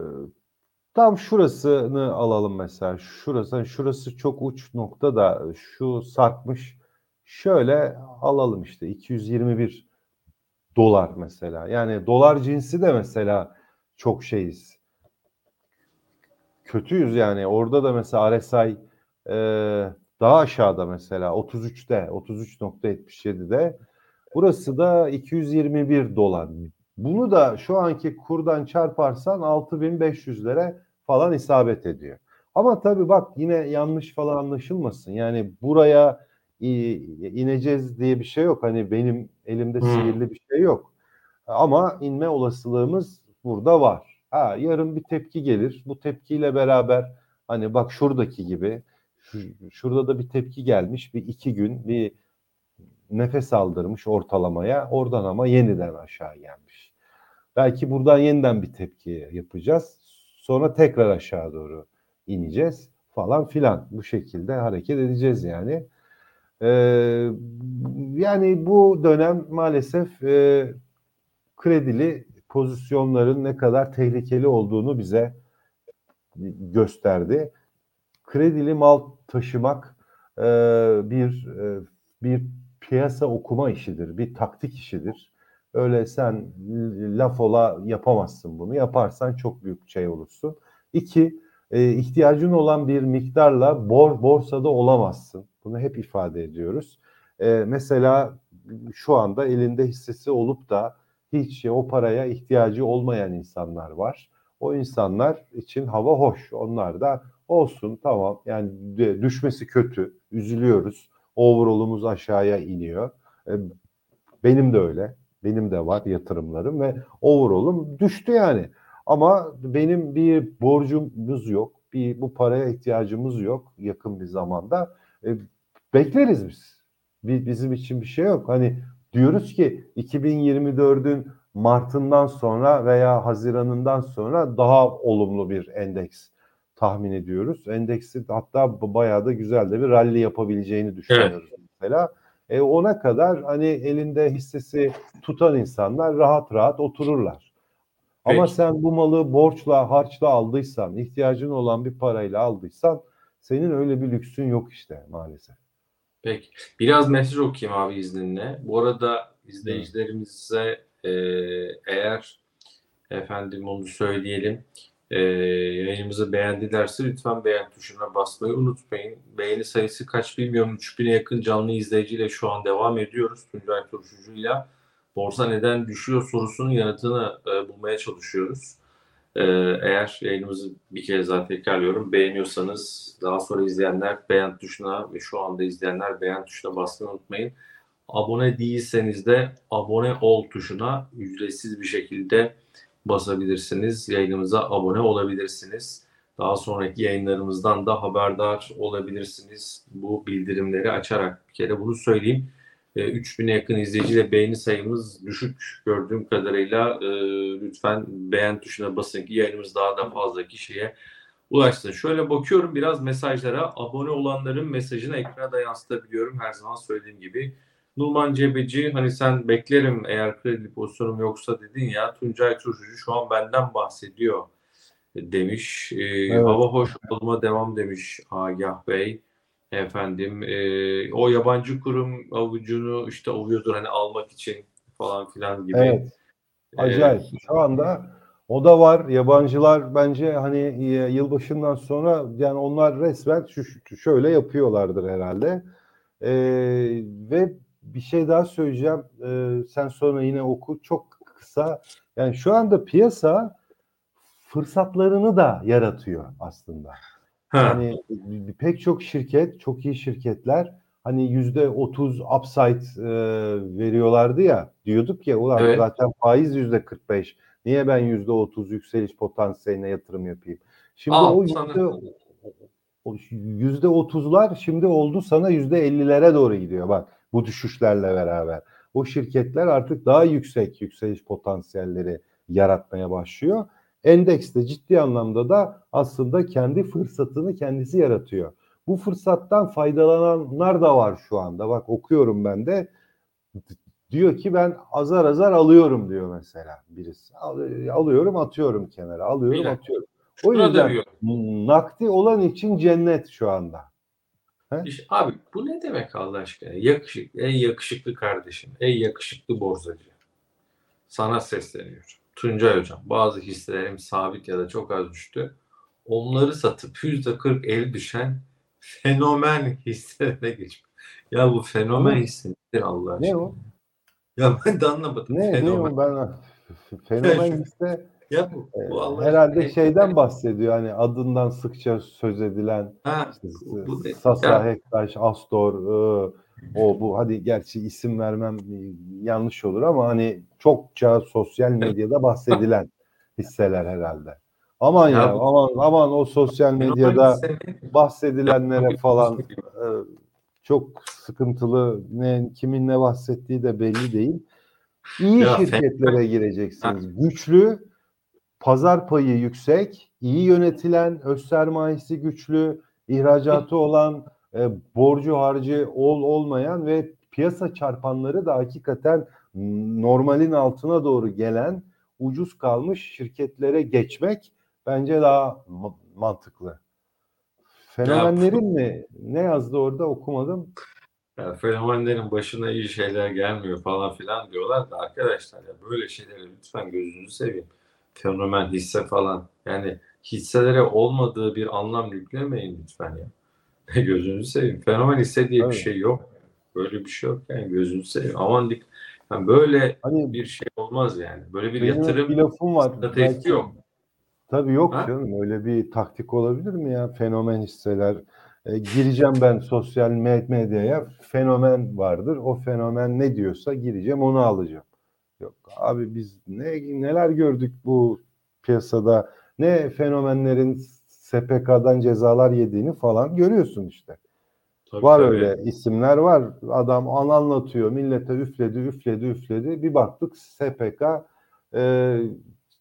tam şurasını alalım mesela. Şurası şurası çok uç nokta da şu sarkmış Şöyle alalım işte 221 dolar mesela. Yani dolar cinsi de mesela çok şeyiz. Kötüyüz yani. Orada da mesela RSI e, daha aşağıda mesela 33'te 33.77'de. Burası da 221 dolar. Bunu da şu anki kurdan çarparsan 6500'lere falan isabet ediyor. Ama tabii bak yine yanlış falan anlaşılmasın. Yani buraya ineceğiz diye bir şey yok. Hani benim elimde hmm. sihirli bir şey yok. Ama inme olasılığımız burada var. Ha yarın bir tepki gelir. Bu tepkiyle beraber hani bak şuradaki gibi şurada da bir tepki gelmiş. Bir iki gün bir nefes aldırmış ortalamaya. Oradan ama yeniden aşağı gelmiş. Belki buradan yeniden bir tepki yapacağız. Sonra tekrar aşağı doğru ineceğiz falan filan. Bu şekilde hareket edeceğiz yani. Ee, yani bu dönem maalesef e, kredili pozisyonların ne kadar tehlikeli olduğunu bize gösterdi. Kredili mal taşımak e, bir e, bir piyasa okuma işidir, bir taktik işidir. Öyle sen laf ola yapamazsın bunu. Yaparsan çok büyük şey olursun. İki, e, ihtiyacın olan bir miktarla bor, borsada olamazsın. Bunu hep ifade ediyoruz. E, mesela şu anda elinde hissesi olup da hiç o paraya ihtiyacı olmayan insanlar var. O insanlar için hava hoş. Onlar da olsun tamam yani düşmesi kötü. Üzülüyoruz. Overall'umuz aşağıya iniyor. E, benim de öyle. Benim de var yatırımlarım ve overall'um düştü yani. Ama benim bir borcumuz yok. Bir bu paraya ihtiyacımız yok yakın bir zamanda. E, bekleriz biz. Bizim için bir şey yok. Hani diyoruz ki 2024'ün Mart'ından sonra veya Haziran'ından sonra daha olumlu bir endeks tahmin ediyoruz. Endeksi hatta bayağı da güzel de bir rally yapabileceğini düşünüyoruz evet. mesela. E ona kadar hani elinde hissesi tutan insanlar rahat rahat otururlar. Peki. Ama sen bu malı borçla, harçla aldıysan, ihtiyacın olan bir parayla aldıysan senin öyle bir lüksün yok işte maalesef. Peki. Biraz mesaj okuyayım abi izninle. Bu arada izleyicilerimize e, eğer efendim onu söyleyelim e, yayınımızı beğendilerse lütfen beğen tuşuna basmayı unutmayın. Beğeni sayısı kaç bilmiyorum. 3000'e yakın canlı izleyiciyle şu an devam ediyoruz. Tuncay Turşucu'yla borsa neden düşüyor sorusunun yanıtını e, bulmaya çalışıyoruz. E, eğer yayınımızı bir kez daha tekrarlıyorum. Beğeniyorsanız daha sonra izleyenler beğen tuşuna ve şu anda izleyenler beğen tuşuna basmayı unutmayın. Abone değilseniz de abone ol tuşuna ücretsiz bir şekilde basabilirsiniz. Yayınımıza abone olabilirsiniz. Daha sonraki yayınlarımızdan da haberdar olabilirsiniz. Bu bildirimleri açarak bir kere bunu söyleyeyim. 3000'e yakın izleyiciyle beğeni sayımız düşük gördüğüm kadarıyla e, lütfen beğen tuşuna basın ki yayınımız daha da fazla kişiye ulaşsın. Şöyle bakıyorum biraz mesajlara abone olanların mesajını ekrana da yansıtabiliyorum her zaman söylediğim gibi. Numan Cebeci hani sen beklerim eğer kredi pozisyonum yoksa dedin ya Tuncay Turşucu şu an benden bahsediyor demiş. Ee, evet. Hava hoş olma devam demiş Agah Bey. Efendim e, o yabancı kurum avucunu işte ovuyordur hani almak için falan filan gibi. Evet. Acayip. Ee, Şu anda o da var. Yabancılar bence hani yılbaşından sonra yani onlar resmen şu, şöyle yapıyorlardır herhalde. Ee, ve bir şey daha söyleyeceğim. Ee, sen sonra yine oku. Çok kısa. Yani şu anda piyasa fırsatlarını da yaratıyor aslında. Ha. Yani pek çok şirket, çok iyi şirketler hani yüzde otuz upside e, veriyorlardı ya diyorduk ya ulan evet. zaten faiz yüzde kırk beş niye ben yüzde otuz yükseliş potansiyeline yatırım yapayım? Şimdi Al, o yüzde otuzlar şimdi oldu sana yüzde ellilere doğru gidiyor bak bu düşüşlerle beraber. O şirketler artık daha yüksek yükseliş potansiyelleri yaratmaya başlıyor. Endeks de ciddi anlamda da aslında kendi fırsatını kendisi yaratıyor. Bu fırsattan faydalananlar da var şu anda. Bak okuyorum ben de. Diyor ki ben azar azar alıyorum diyor mesela birisi. alıyorum atıyorum kenara. Alıyorum Bilmiyorum. atıyorum. O yüzden nakdi olan için cennet şu anda. Abi bu ne demek Allah aşkına? Yakışık, ey yakışıklı kardeşim, ey yakışıklı borsacı. Sana sesleniyorum. Tuncay Hocam bazı hisselerim sabit ya da çok az düştü. Onları satıp yüzde 40 el düşen fenomen hisselerine geçmek. Ya bu fenomen hisse nedir Allah aşkına? Ne o? Ya ben de anlamadım. Ne, fenomen. ne o ben fenomen hisse ya bu, bu Allah herhalde aşkına. şeyden bahsediyor hani adından sıkça söz edilen ha, işte, bu, Sasa. Hektaş, Astor, ıı, o bu hadi gerçi isim vermem yanlış olur ama hani çokça sosyal medyada bahsedilen hisseler herhalde. Aman ya, ya bu, aman aman o sosyal medyada bahsedilenlere falan e, çok sıkıntılı ne kimin ne bahsettiği de belli değil. İyi Ya, şirketlere gireceksiniz. Güçlü, pazar payı yüksek, iyi yönetilen, öz sermayesi güçlü, ihracatı olan, e, borcu harcı ol olmayan ve piyasa çarpanları da hakikaten normalin altına doğru gelen ucuz kalmış şirketlere geçmek bence daha ma- mantıklı. Fenomenlerin mi? Ne yazdı orada okumadım. Ya fenomenlerin başına iyi şeyler gelmiyor falan filan diyorlar da arkadaşlar ya böyle şeyleri lütfen gözünüzü seveyim. Fenomen hisse falan. Yani hisselere olmadığı bir anlam yüklemeyin lütfen ya. Gözünüzü seveyim. Fenomen hisse diye Tabii. bir şey yok. Böyle bir şey yok yani gözünüzü seveyim. Aman dik. Yani böyle Hani bir şey olmaz yani. Böyle bir yatırım bir lafım var. stratejisi Belki- yok. Tabii yok Ha? canım öyle bir taktik olabilir mi ya fenomen hisseler E, gireceğim ben sosyal med- medyaya fenomen vardır o fenomen ne diyorsa gireceğim onu alacağım. Yok abi biz ne neler gördük bu piyasada ne fenomenlerin SPK'dan cezalar yediğini falan görüyorsun işte. Tabii, Var tabii. öyle isimler var. Adam an anlatıyor. Millete üfledi, üfledi, üfledi. Bir baktık SPK e,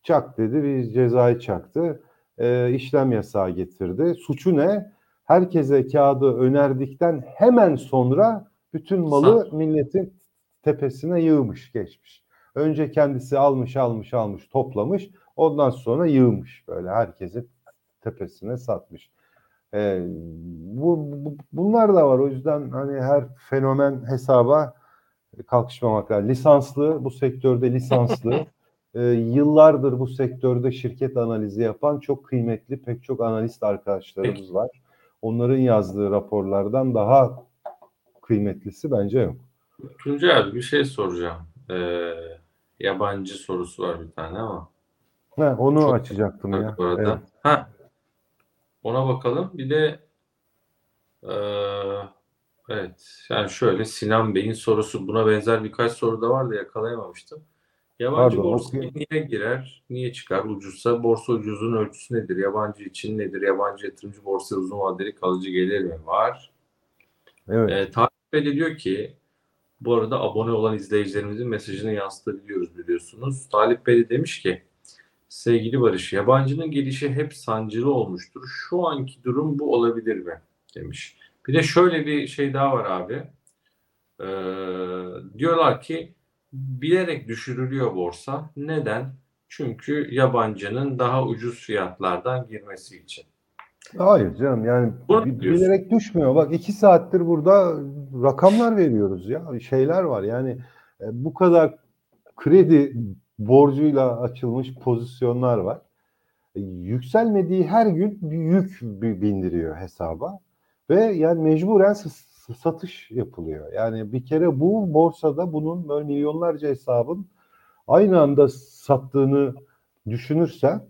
çak dedi. Bir cezayı çaktı. E, işlem yasağı getirdi. Suçu ne? Herkese kağıdı önerdikten hemen sonra bütün malı milletin tepesine yığmış, geçmiş. Önce kendisi almış, almış, almış, toplamış. Ondan sonra yığmış böyle herkesi tepesine satmış. Ee, bu, bu- bunlar da var. O yüzden hani her fenomen hesaba kalkışmamak lazım. Lisanslı, bu sektörde lisanslı, e, yıllardır bu sektörde şirket analizi yapan çok kıymetli pek çok analist arkadaşlarımız var. Onların yazdığı raporlardan daha kıymetlisi bence yok. Tuncay abi bir şey soracağım. Ee, yabancı sorusu var bir tane ama. Ha, onu Çok açacaktım ya. Bu arada. Evet. Ha. Ona bakalım. Bir de eee, evet. Yani şöyle Sinan Bey'in sorusu buna benzer birkaç soru da vardı yakalayamamıştım. Yabancı Pardon, borsaya okuyayım. niye girer? Niye çıkar? Ucuzsa borsa ucuzluğun ölçüsü nedir? Yabancı için nedir? Yabancı yatırımcı borsaya uzun vadeli kalıcı gelir mi? Var. Evet. E, Talip Bey diyor ki bu arada abone olan izleyicilerimizin mesajını yansıtabiliyoruz biliyorsunuz. Talip Bey de demiş ki sevgili Barış yabancının gelişi hep sancılı olmuştur. Şu anki durum bu olabilir mi? demiş. Bir de şöyle bir şey daha var abi. Ee, diyorlar ki bilerek düşürülüyor borsa. Neden? Çünkü yabancının daha ucuz fiyatlardan girmesi için. Hayır canım yani Bunu bilerek düşmüyor. Bak iki saattir burada rakamlar veriyoruz ya. Şeyler var yani e, bu kadar kredi borcuyla açılmış pozisyonlar var. E, Yükselmediği her gün bir yük bi- bindiriyor hesaba ve yani mecburen satış yapılıyor. Yani bir kere bu borsada bunun böyle milyonlarca hesabın aynı anda sattığını düşünürsen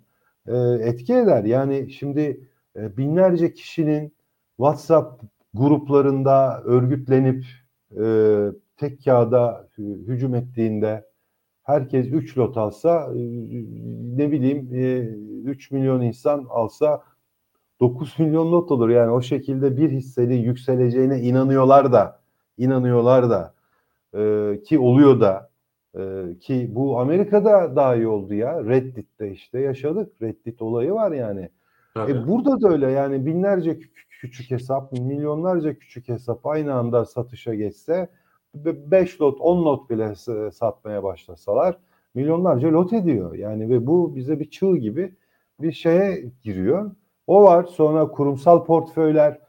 e, etki eder. Yani şimdi e, binlerce kişinin WhatsApp gruplarında örgütlenip e, tek kağıda hü- hücum ettiğinde herkes 3 lot alsa e, ne bileyim e, 3 milyon insan alsa 9 milyon lot olur. Yani o şekilde bir hissenin yükseleceğine inanıyorlar da inanıyorlar da e, ki oluyor da e, ki bu Amerika'da daha iyi oldu ya. Reddit'te işte yaşadık. Reddit olayı var yani. Tabii. E burada da öyle yani binlerce kü- küçük hesap, milyonlarca küçük hesap aynı anda satışa geçse 5 lot, 10 lot bile satmaya başlasalar milyonlarca lot ediyor. Yani ve bu bize bir çığ gibi bir şeye giriyor. O var. Sonra kurumsal portföyler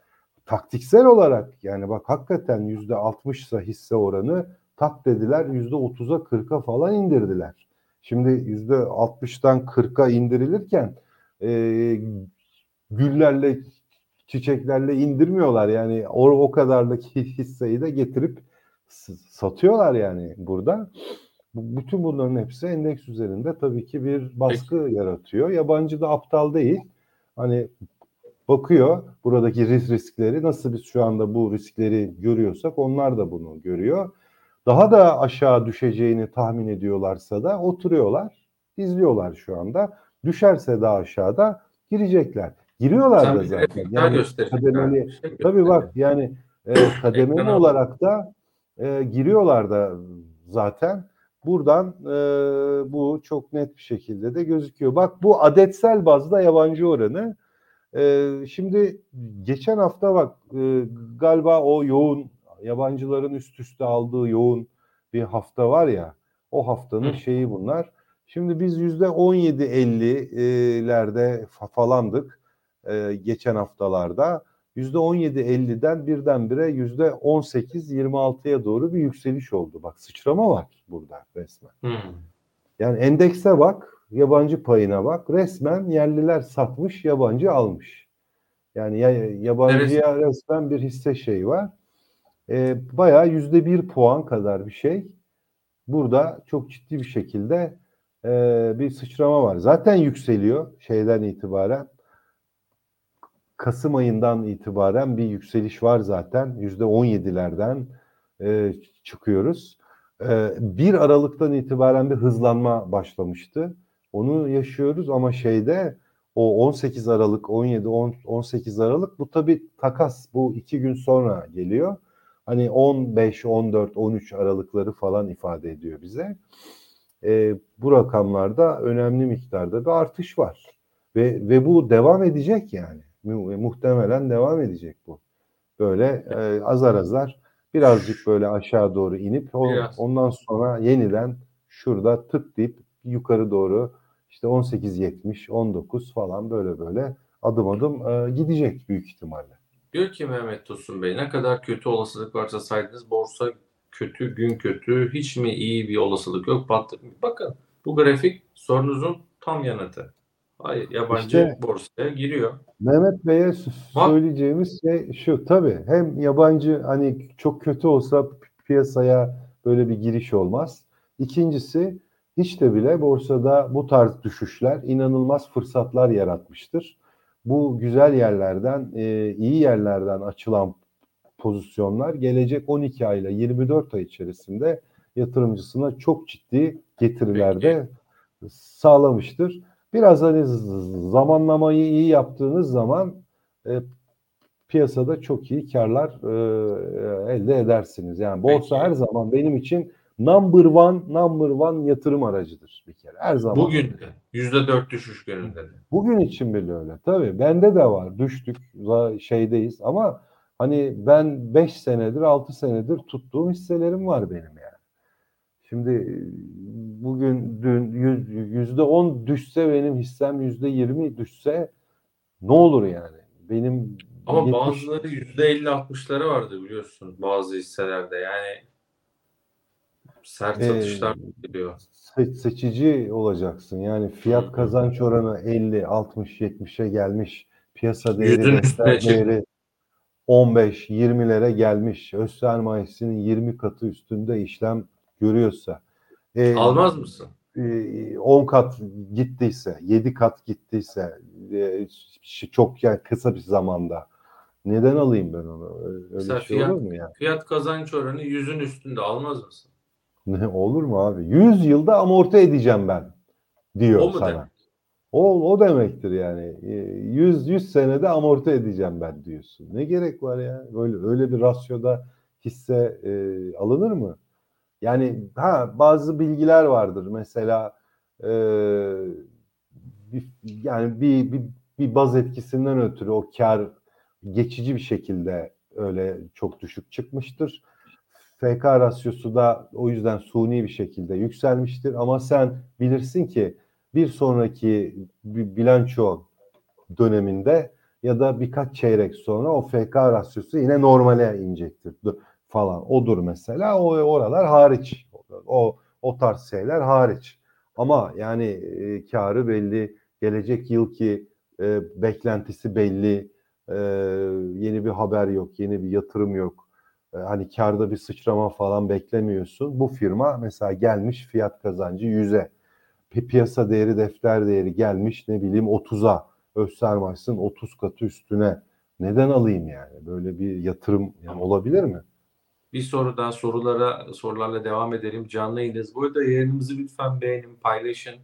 taktiksel olarak yani bak hakikaten yüzde 60 ise hisse oranı tak dediler yüzde 30'a 40'a falan indirdiler. Şimdi yüzde 60'tan 40'a indirilirken e, güllerle çiçeklerle indirmiyorlar yani o, o kadarlık hisseyi de getirip satıyorlar yani burada. Bu- Bütün bunların hepsi endeks üzerinde tabii ki bir baskı yaratıyor. Yabancı da aptal değil. Hani bakıyor buradaki ris- riskleri nasıl biz şu anda bu riskleri görüyorsak onlar da bunu görüyor. Daha da aşağı düşeceğini tahmin ediyorlarsa da oturuyorlar, izliyorlar şu anda. Düşerse daha aşağıda girecekler. Giriyorlar da zaten. Yani kademeli- şey Tabii bak yani E, kademeli olarak da e, giriyorlar da zaten. Buradan e, bu çok net bir şekilde de gözüküyor. Bak bu adetsel bazda yabancı oranı. E, şimdi geçen hafta bak e, galiba o yoğun yabancıların üst üste aldığı yoğun bir hafta var ya o haftanın Hı. şeyi bunlar. Şimdi biz yüzde 17-50'lerde fa- falandık e, geçen haftalarda. Yüzde 17-50'den birdenbire yüzde 18-26'ya doğru bir yükseliş oldu. Bak sıçrama var burada resmen. Hmm. Yani endekse bak, yabancı payına bak. Resmen yerliler satmış, yabancı almış. Yani ya, yabancıya resmen bir hisse şey var. E, bayağı yüzde bir puan kadar bir şey. Burada çok ciddi bir şekilde e, bir sıçrama var. Zaten yükseliyor şeyden itibaren. Kasım ayından itibaren bir yükseliş var zaten. Yüzde 17'lerden e, çıkıyoruz. E, 1 Aralık'tan itibaren bir hızlanma başlamıştı. Onu yaşıyoruz ama şeyde o 18 Aralık, 17, 10, 18 Aralık bu tabii takas. Bu iki gün sonra geliyor. Hani 15, 14, 13 Aralıkları falan ifade ediyor bize. E, bu rakamlarda önemli miktarda bir artış var. Ve, ve bu devam edecek yani. Mu- Muhtemelen devam edecek bu. Böyle e, azar azar birazcık böyle aşağı doğru inip o- Biraz. ondan sonra yeniden şurada tık deyip yukarı doğru işte 18.70, 19 falan böyle böyle adım adım e, gidecek büyük ihtimalle. Diyor ki Mehmet Tosun Bey ne kadar kötü olasılık varsa saydınız borsa kötü, gün kötü, hiç mi iyi bir olasılık yok, battık mı? Bakın bu grafik sorunuzun tam yanıtı. Hayır, yabancı İşte- borsaya giriyor. Mehmet Bey'e Bak- söyleyeceğimiz şey şu tabii hem yabancı hani çok kötü olsa pi- piyasaya böyle bir giriş olmaz. İkincisi hiç de bile borsada bu tarz düşüşler inanılmaz fırsatlar yaratmıştır. Bu güzel yerlerden, e, iyi yerlerden açılan pozisyonlar gelecek 12 ayla 24 ay içerisinde yatırımcısına çok ciddi getirilerde sağlamıştır. Biraz hani zamanlamayı iyi yaptığınız zaman e, piyasada çok iyi karlar e, elde edersiniz. Yani borsa Peki. her zaman benim için number one, number one yatırım aracıdır bir kere. Her zaman. Bugün de %4 düşüş gününde de. Bugün için bile öyle. Tabii bende de var. Düştük şeydeyiz ama hani ben 5 senedir 6 senedir tuttuğum hisselerim var benim. Şimdi e, bugün dün yüz- yüzde 10 düşse benim hissem yüzde 20 düşse ne olur yani? Benim Ama 70 bazıları %50-60'ları vardı biliyorsun bazı hisselerde. Yani sert Ee, satışlar geliyor. se- seçici olacaksın. Yani fiyat kazanç oranı 50, 60, 70'e gelmiş. Piyasa değeri, değeri 15, 20'lere gelmiş. Öz sermayesinin 20 katı üstünde işlem görüyorsa. e, Almaz mısın? e, 10 kat gittiyse, 7 kat gittiyse e, çok yani kısa bir zamanda neden alayım ben onu? Öyle Mesela şey fiyat- olur mu ya? Fiyat kazanç oranı yüzün üstünde almaz mısın? Ne olur mu abi? 100 yılda amorti edeceğim ben diyor O mu sana. demek? O, o demektir yani. E, 100 100 senede amorti edeceğim ben diyorsun. Ne gerek var ya? Öyle öyle bir rasyoda hisse e, alınır mı? Yani ha bazı bilgiler vardır. Mesela e, bir, yani bir, bir bir baz etkisinden ötürü o kar geçici bir şekilde öyle çok düşük çıkmıştır. FK rasyosu da o yüzden suni bir şekilde yükselmiştir. Ama sen bilirsin ki bir sonraki bi- bilanço döneminde ya da birkaç çeyrek sonra o FK rasyosu yine normale inecektir falan. Odur mesela. O oralar hariç. O o tarz şeyler hariç. Ama yani e, karı belli, gelecek yılki e, beklentisi belli, e, yeni bir haber yok, yeni bir yatırım yok. E, hani karda bir sıçrama falan beklemiyorsun. Bu firma mesela gelmiş fiyat kazancı 100'e. Pi- Piyasa değeri, defter değeri gelmiş ne bileyim 30'a. Öz sermayesinin 30 katı üstüne. Neden alayım yani? Böyle bir yatırım yani olabilir mi? Bir soru daha sorulara sorularla devam edelim. Canlı yayındayız. Bu arada yayınımızı lütfen beğenin, paylaşın.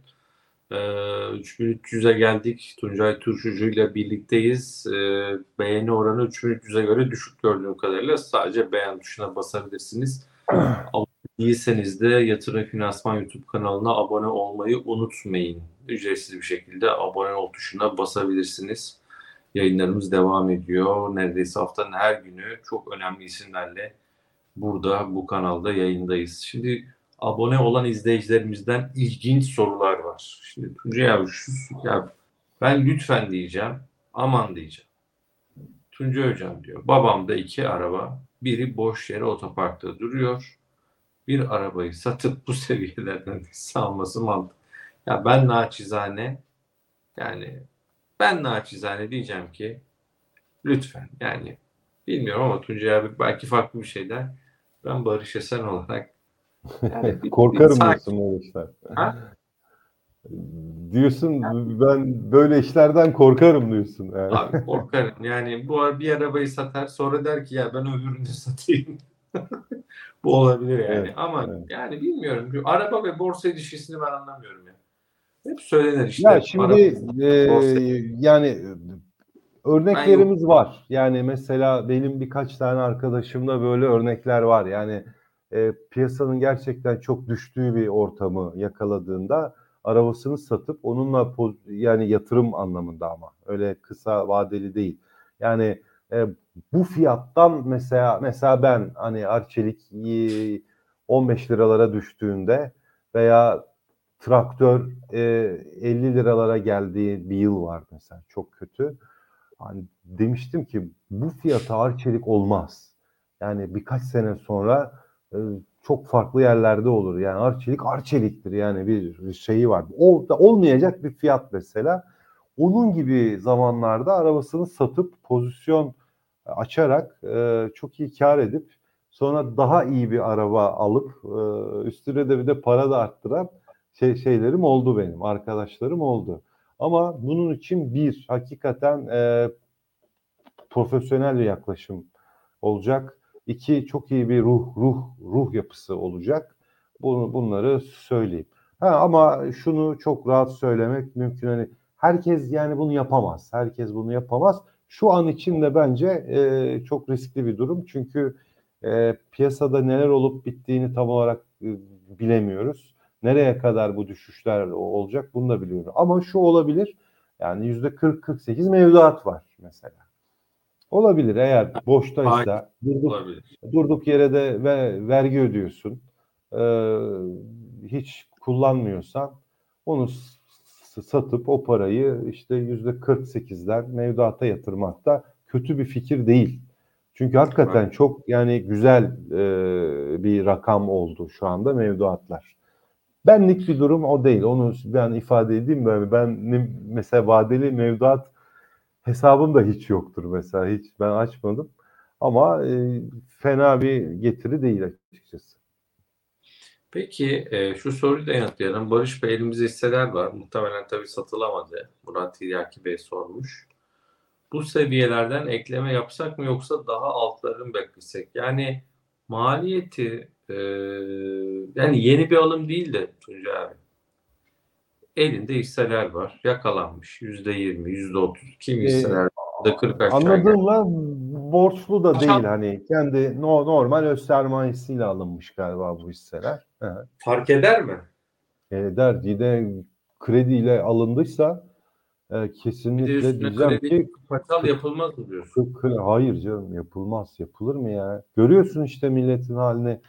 Ee, 3300'e geldik. Tuncay Turşucu ile birlikteyiz. Ee, beğeni oranı 3300'e göre düşük gördüğüm kadarıyla. Sadece beğen tuşuna basabilirsiniz. Değilseniz de Yatırım Finansman YouTube kanalına abone olmayı unutmayın. Ücretsiz bir şekilde abone ol tuşuna basabilirsiniz. Yayınlarımız devam ediyor. Neredeyse haftanın her günü çok önemli isimlerle burada bu kanalda yayındayız. Şimdi abone olan izleyicilerimizden ilginç sorular var. Şimdi Tuncay abi şu, ya ben lütfen diyeceğim, aman diyeceğim. Tuncay hocam diyor, babamda iki araba, biri boş yere otoparkta duruyor. Bir arabayı satıp bu seviyelerden alması mantıklı. Ya ben naçizane yani ben naçizane diyeceğim ki lütfen yani bilmiyorum ama Tuncay abi belki farklı bir şeyler. Ben Barış Esen olarak yani Korkarım sakin- diyorsun böyle işler. Ha? Diyorsun ben böyle işlerden korkarım diyorsun. Yani. Abi korkarım. Yani bu bir arabayı satar sonra der ki ya ben öbürünü satayım. bu olabilir yani. Evet, Ama evet. yani bilmiyorum. Araba ve borsa ilişkisini ben anlamıyorum ya. Hep söylenir işte. Ya şimdi Araba- e, borsa- yani örneklerimiz var. Yani mesela benim birkaç tane arkadaşımda böyle örnekler var. Yani e, piyasanın gerçekten çok düştüğü bir ortamı yakaladığında arabasını satıp onunla yani yatırım anlamında ama öyle kısa vadeli değil. Yani e, bu fiyattan mesela mesela ben hani Arçelik e, 15 liralara düştüğünde veya traktör e, 50 liralara geldiği bir yıl var mesela çok kötü. Hani demiştim ki bu fiyata Arçelik olmaz. Yani birkaç sene sonra e, çok farklı yerlerde olur. Yani Arçelik Arçelik'tir yani bir şeyi var. O da olmayacak bir fiyat mesela. Onun gibi zamanlarda arabasını satıp pozisyon açarak e, çok iyi kar edip sonra daha iyi bir araba alıp e, üstüne de bir de para da arttıran şey, şeylerim oldu benim, arkadaşlarım oldu. Ama bunun için bir, hakikaten e, profesyonel bir yaklaşım olacak. İki, çok iyi bir ruh, ruh, ruh yapısı olacak. Bunu, bunları söyleyeyim. Ha, ama şunu çok rahat söylemek mümkün. Hani herkes yani bunu yapamaz. Herkes bunu yapamaz. Şu an için de bence e, çok riskli bir durum. Çünkü e, piyasada neler olup bittiğini tam olarak e, bilemiyoruz. Nereye kadar bu düşüşler olacak bunu da biliyorum. Ama şu olabilir. Yani yüzde 40-48 mevduat var mesela. Olabilir eğer boştaysa durduk, olabilir. durduk yere de ve vergi ödüyorsun. Ee, hiç kullanmıyorsan onu satıp o parayı işte yüzde 48'den mevduata yatırmak da kötü bir fikir değil. Çünkü hakikaten Evet. çok yani güzel e, bir rakam oldu şu anda mevduatlar. Benlik bir durum o değil. Onu ben ifade edeyim böyle. Ben mesela vadeli mevduat hesabım da hiç yoktur mesela. Hiç ben açmadım. Ama e, fena bir getiri değil açıkçası. Peki e, şu soruyu da yanıtlayalım. Barış Bey elimizde hisseler var. Muhtemelen tabii satılamadı. Murat Tiryaki Bey sormuş. Bu seviyelerden ekleme yapsak mı yoksa daha altları mı beklesek? Yani maliyeti e, yani yeni bir alım değil de Tuncay abi. Elinde hisseler var. Yakalanmış. Yüzde yirmi, yüzde otuz. Kim Ee, hisseler de 40 aşağı geldi. Anladığımla borçlu da Aşağı- değil hani kendi no, normal öz sermayesiyle alınmış galiba bu hisseler. Evet. Fark eder mi? E, dergide krediyle alındıysa e, kesinlikle diyeceğim ki kapital yapılmaz mı diyorsun? Hayır canım yapılmaz. Yapılır mı ya? Görüyorsun işte milletin halini.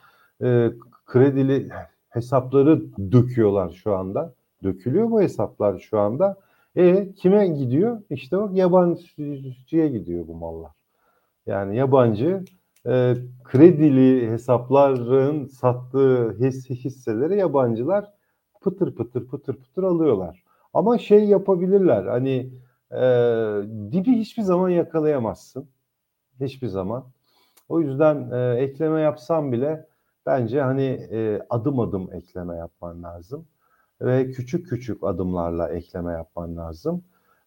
Ee, kredili hesapları döküyorlar şu anda. Dökülüyor bu hesaplar şu anda. E kime gidiyor? İşte o yabancıya gidiyor bu mallar. Yani yabancı e, kredili hesapların sattığı his, hisseleri yabancılar pıtır pıtır pıtır pıtır alıyorlar. Ama şey yapabilirler. Hani e, dibi hiçbir zaman yakalayamazsın. Hiçbir zaman. O yüzden e, ekleme yapsam bile bence hani e, adım adım ekleme yapman lazım. Ve küçük küçük adımlarla ekleme yapman lazım.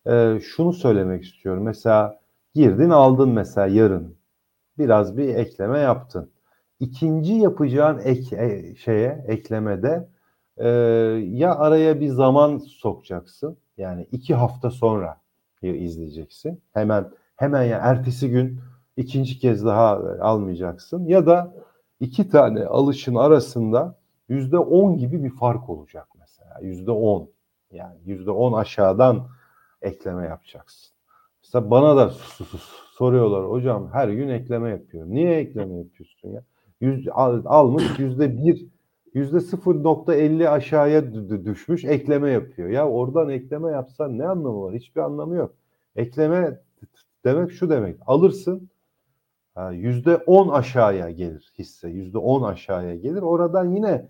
E, şunu söylemek istiyorum. Mesela girdin aldın mesela yarın. Biraz bir ekleme yaptın. İkinci yapacağın ek, e, şeye eklemede e, ya araya bir zaman sokacaksın. Yani iki hafta sonra izleyeceksin. Hemen hemen ya ertesi gün ikinci kez daha almayacaksın. Ya da iki tane alışın arasında yüzde on gibi bir fark olacak mesela. Yüzde on. Yani yüzde on aşağıdan ekleme yapacaksın. Mesela bana da soruyorlar hocam her gün ekleme yapıyorum. Niye ekleme yapıyorsun ya? Yüz, al, almış yüzde bir yüzde 0.50 aşağıya düşmüş ekleme yapıyor. Ya oradan ekleme yapsan ne anlamı var? Hiçbir anlamı yok. Ekleme demek şu demek. Alırsın yüzde 10 aşağıya gelir hisse. Yüzde 10 aşağıya gelir. Oradan yine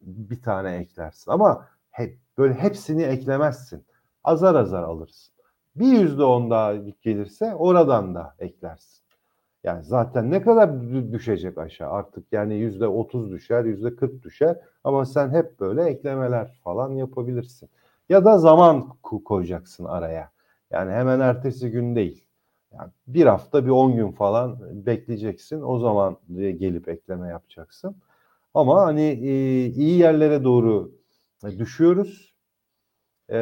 bir tane eklersin. Ama hep, böyle hepsini eklemezsin. Azar azar alırsın. Bir yüzde on daha gelirse oradan da eklersin. Yani zaten ne kadar düşecek aşağı artık yani yüzde otuz düşer, yüzde kırk düşer ama sen hep böyle eklemeler falan yapabilirsin. Ya da zaman koyacaksın araya. Yani hemen ertesi gün değil. Yani bir hafta bir on gün falan bekleyeceksin. O zaman gelip ekleme yapacaksın. Ama hani e, iyi yerlere doğru düşüyoruz. E,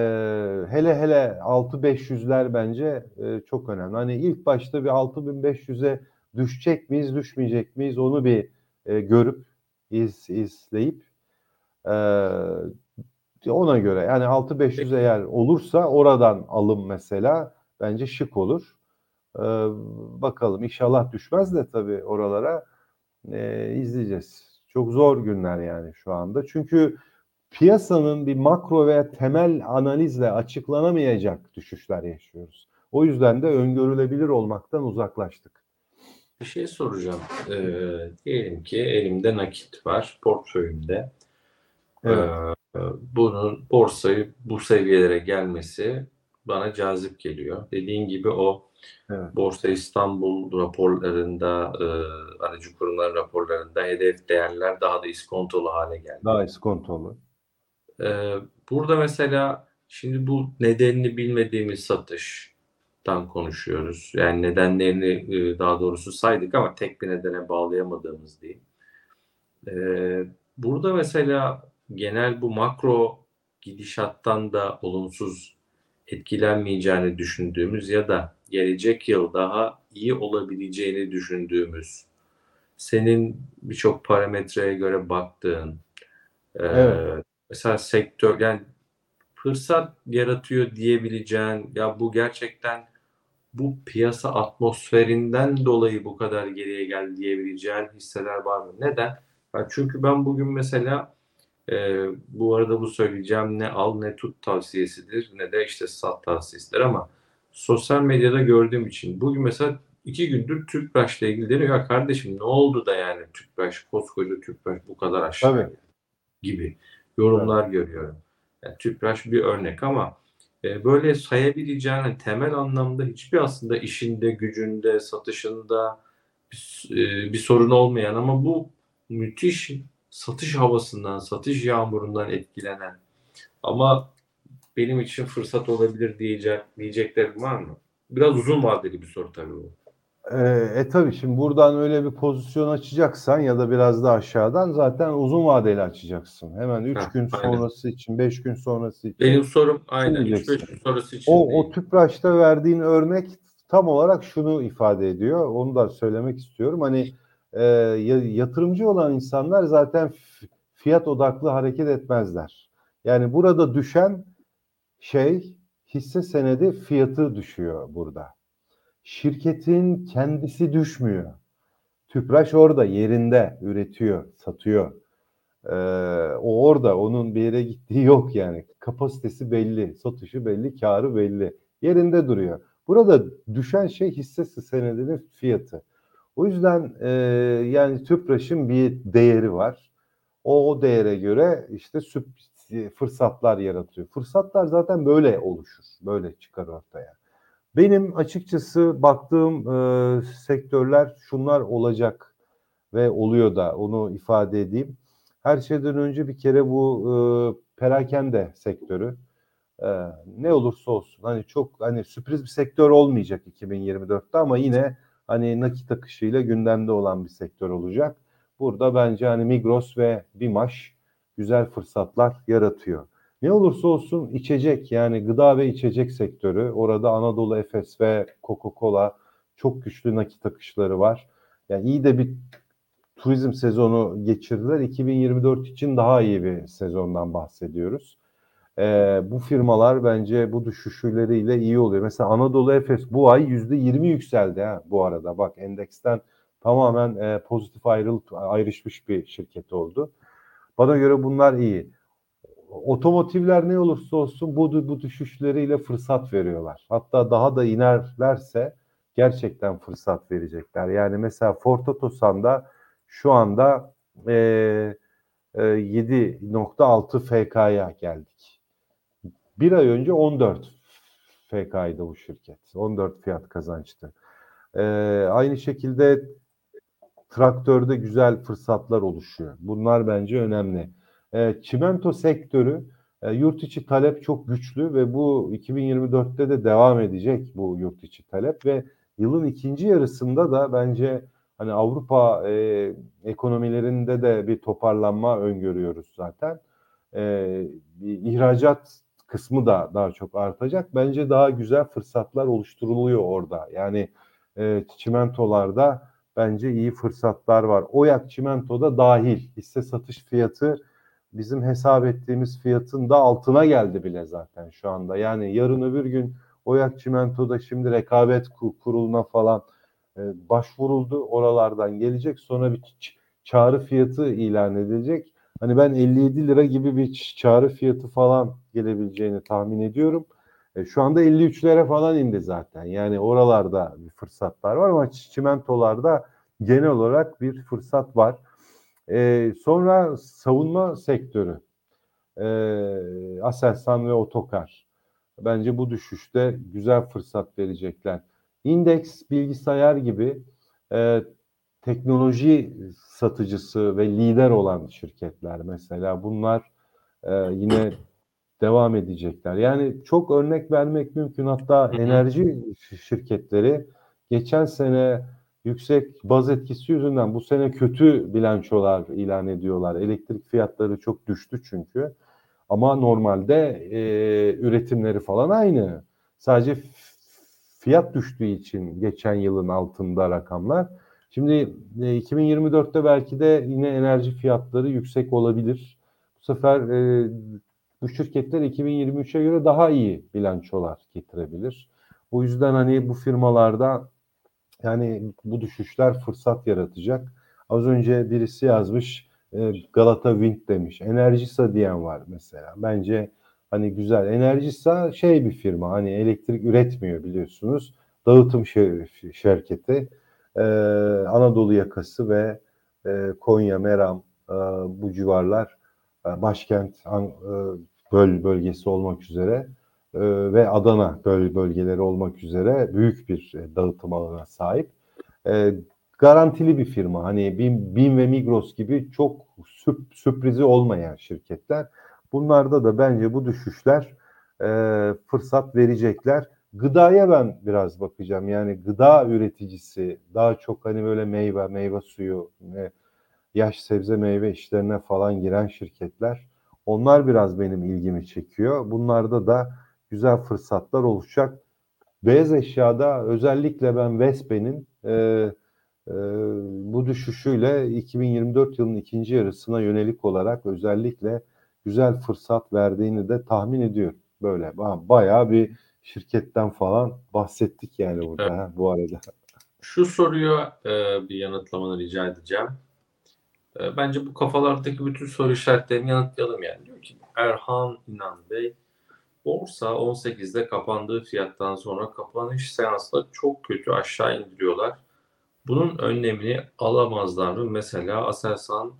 hele hele 6500'ler bence e, çok önemli. Hani ilk başta bir 6500'e düşecek miyiz, düşmeyecek miyiz onu bir görüp iz, izleyip ona göre yani 6500 eğer olursa oradan alım mesela bence şık olur. E, bakalım inşallah düşmez de tabii oralara e, izleyeceğiz. Çok zor günler yani şu anda. Çünkü piyasanın bir makro veya temel analizle açıklanamayacak düşüşler yaşıyoruz. O yüzden de öngörülebilir olmaktan uzaklaştık. Bir şey soracağım. Ee, diyelim ki elimde nakit var, portföyümde. Evet. Ee, bunun borsayı bu seviyelere gelmesi bana cazip geliyor. Dediğin gibi o evet. Borsa İstanbul raporlarında, e, aracı kurumlar raporlarında hedef değerler daha da iskontolu hale geldi. Daha iskontolu. Ee, burada mesela şimdi bu nedenini bilmediğimiz satıştan konuşuyoruz. Yani nedenlerini e, daha doğrusu saydık ama tek bir nedene bağlayamadığımız değil. Ee, burada mesela genel bu makro gidişattan da olumsuz etkilenmeyeceğini düşündüğümüz ya da gelecek yıl daha iyi olabileceğini düşündüğümüz senin birçok parametreye göre baktığın e, evet. mesela sektör yani fırsat yaratıyor diyebileceğin ya bu gerçekten bu piyasa atmosferinden dolayı bu kadar geriye geldi diyebileceğin hisseler var mı? Neden? Yani çünkü ben bugün mesela e, bu arada bu söyleyeceğim ne al ne tut tavsiyesidir ne de işte sat tavsiyesidir ama sosyal medyada gördüğüm için bugün mesela iki gündür Tüpraş ile ilgili deniyor. Ya kardeşim ne oldu da yani Tüpraş, koskoca Tüpraş bu kadar aşağı Tabii. gibi yorumlar evet. görüyorum. Yani Tüpraş bir örnek ama e, böyle sayabileceğin temel anlamda hiçbir aslında işinde, gücünde, satışında bir, e, bir sorun olmayan ama bu müthiş satış havasından, satış yağmurundan etkilenen ama benim için fırsat olabilir diyecek, diyeceklerim var mı? Biraz uzun vadeli bir soru tabii bu. E, e tabii şimdi buradan öyle bir pozisyon açacaksan ya da biraz da aşağıdan zaten uzun vadeli açacaksın. Hemen 3 gün aynen. sonrası için, 5 gün sonrası için. Benim sorum aynen 3-5 gün sonrası için. O, değil. o Tüpraş'ta verdiğin örnek tam olarak şunu ifade ediyor. Onu da söylemek istiyorum. Hani e, yatırımcı olan insanlar zaten fiyat odaklı hareket etmezler. Yani burada düşen şey hisse senedi fiyatı düşüyor burada. Şirketin kendisi düşmüyor. Tüpraş orada yerinde üretiyor, satıyor. Ee, o orada onun bir yere gittiği yok yani. Kapasitesi belli, satışı belli, karı belli. Yerinde duruyor. Burada düşen şey hisse senedinin fiyatı. O yüzden e, yani Tüpraş'ın bir değeri var. O, o değere göre işte fırsatlar yaratıyor. Fırsatlar zaten böyle oluşur, böyle çıkar ortaya. Benim açıkçası baktığım e, sektörler şunlar olacak ve oluyor da onu ifade edeyim. Her şeyden önce bir kere bu e, perakende sektörü e, ne olursa olsun hani çok hani sürpriz bir sektör olmayacak 2024'te ama yine hani nakit akışıyla gündemde olan bir sektör olacak. Burada bence hani Migros ve Bimaş güzel fırsatlar yaratıyor. Ne olursa olsun içecek yani gıda ve içecek sektörü orada Anadolu Efes ve Coca-Cola çok güçlü nakit akışları var. Yani iyi de bir turizm sezonu geçirdiler. 2024 için daha iyi bir sezondan bahsediyoruz. Ee, bu firmalar bence bu düşüşleriyle iyi oluyor. Mesela Anadolu Efes bu ay %20 yükseldi ha, bu arada. Bak endeksten tamamen e, pozitif ayrılıp ayrışmış bir şirket oldu. Bana göre bunlar iyi. Otomotivler ne olursa olsun bu, bu düşüşleriyle fırsat veriyorlar. Hatta daha da inerlerse gerçekten fırsat verecekler. Yani mesela Ford Otosan'da şu anda e, e, 7.6 FK'ya geldik. Bir ay önce 14 FK'ydı bu şirket. 14 fiyat kazançtı. E, aynı şekilde traktörde güzel fırsatlar oluşuyor. Bunlar bence önemli. E, çimento sektörü e, yurt içi talep çok güçlü ve bu 2024'te de devam edecek bu yurt içi talep ve yılın ikinci yarısında da bence hani Avrupa e, ekonomilerinde de bir toparlanma öngörüyoruz zaten. E, ihracat kısmı da daha çok artacak. Bence daha güzel fırsatlar oluşturuluyor orada. Yani e, çimentolarda bence iyi fırsatlar var. Oyak çimento da dahil. Hisse satış fiyatı bizim hesap ettiğimiz fiyatın da altına geldi bile zaten şu anda. Yani yarın öbür gün Oyak Çimento'da şimdi rekabet kuruluna falan e, başvuruldu. Oralardan gelecek. Sonra bir çağrı fiyatı ilan edilecek. Hani ben 57 lira gibi bir çağrı fiyatı falan gelebileceğini tahmin ediyorum. E, şu anda 53'lere falan indi zaten. Yani oralarda bir fırsatlar var ama çimentolarda genel olarak bir fırsat var. E, sonra savunma sektörü. E, Aselsan ve Otokar. Bence bu düşüşte güzel fırsat verecekler. İndeks bilgisayar gibi e, teknoloji satıcısı ve lider olan şirketler mesela bunlar e, yine devam edecekler. Yani çok örnek vermek mümkün. Hatta enerji şirketleri geçen sene yüksek baz etkisi yüzünden bu sene kötü bilançolar ilan ediyorlar. Elektrik fiyatları çok düştü çünkü. Ama normalde e, üretimleri falan aynı. Sadece fiyat düştüğü için geçen yılın altında rakamlar. Şimdi e, 2024'te belki de yine enerji fiyatları yüksek olabilir. Bu sefer e, bu şirketler 2023'e göre daha iyi bilançolar getirebilir. O yüzden hani bu firmalarda yani bu düşüşler fırsat yaratacak. Az önce birisi yazmış e, Galata Wind demiş. Enerjisa diyen var mesela. Bence hani güzel. Enerjisa şey bir firma hani elektrik üretmiyor biliyorsunuz. Dağıtım şirketi. Ee, Anadolu yakası ve e, Konya, Meram e, bu civarlar e, başkent an, e, böl bölgesi olmak üzere e, ve Adana böl bölgeleri olmak üzere büyük bir e, dağıtım alanına sahip. E, garantili bir firma. Hani BİM, BİM ve Migros gibi çok sürp, sürprizi olmayan şirketler. Bunlarda da bence bu düşüşler e, fırsat verecekler. Gıdaya ben biraz bakacağım. Yani gıda üreticisi daha çok hani böyle meyve, meyve suyu, e, yaş sebze meyve işlerine falan giren şirketler. Onlar biraz benim ilgimi çekiyor. Bunlarda da güzel fırsatlar oluşacak. Beyaz eşyada özellikle ben Vespe'nin e, e, bu düşüşüyle 2024 yılının ikinci yarısına yönelik olarak özellikle güzel fırsat verdiğini de tahmin ediyorum. Böyle bayağı bir şirketten falan bahsettik yani burada evet. ha, bu arada. Şu soruyu e, bir yanıtlamanı rica edeceğim. E, bence bu kafalardaki bütün soru işaretlerini yanıtlayalım yani. Diyor ki Erhan İnan Bey borsa 18'de kapandığı fiyattan sonra kapanış seansında çok kötü aşağı indiriyorlar. Bunun önlemini alamazlar mı? Mesela Aselsan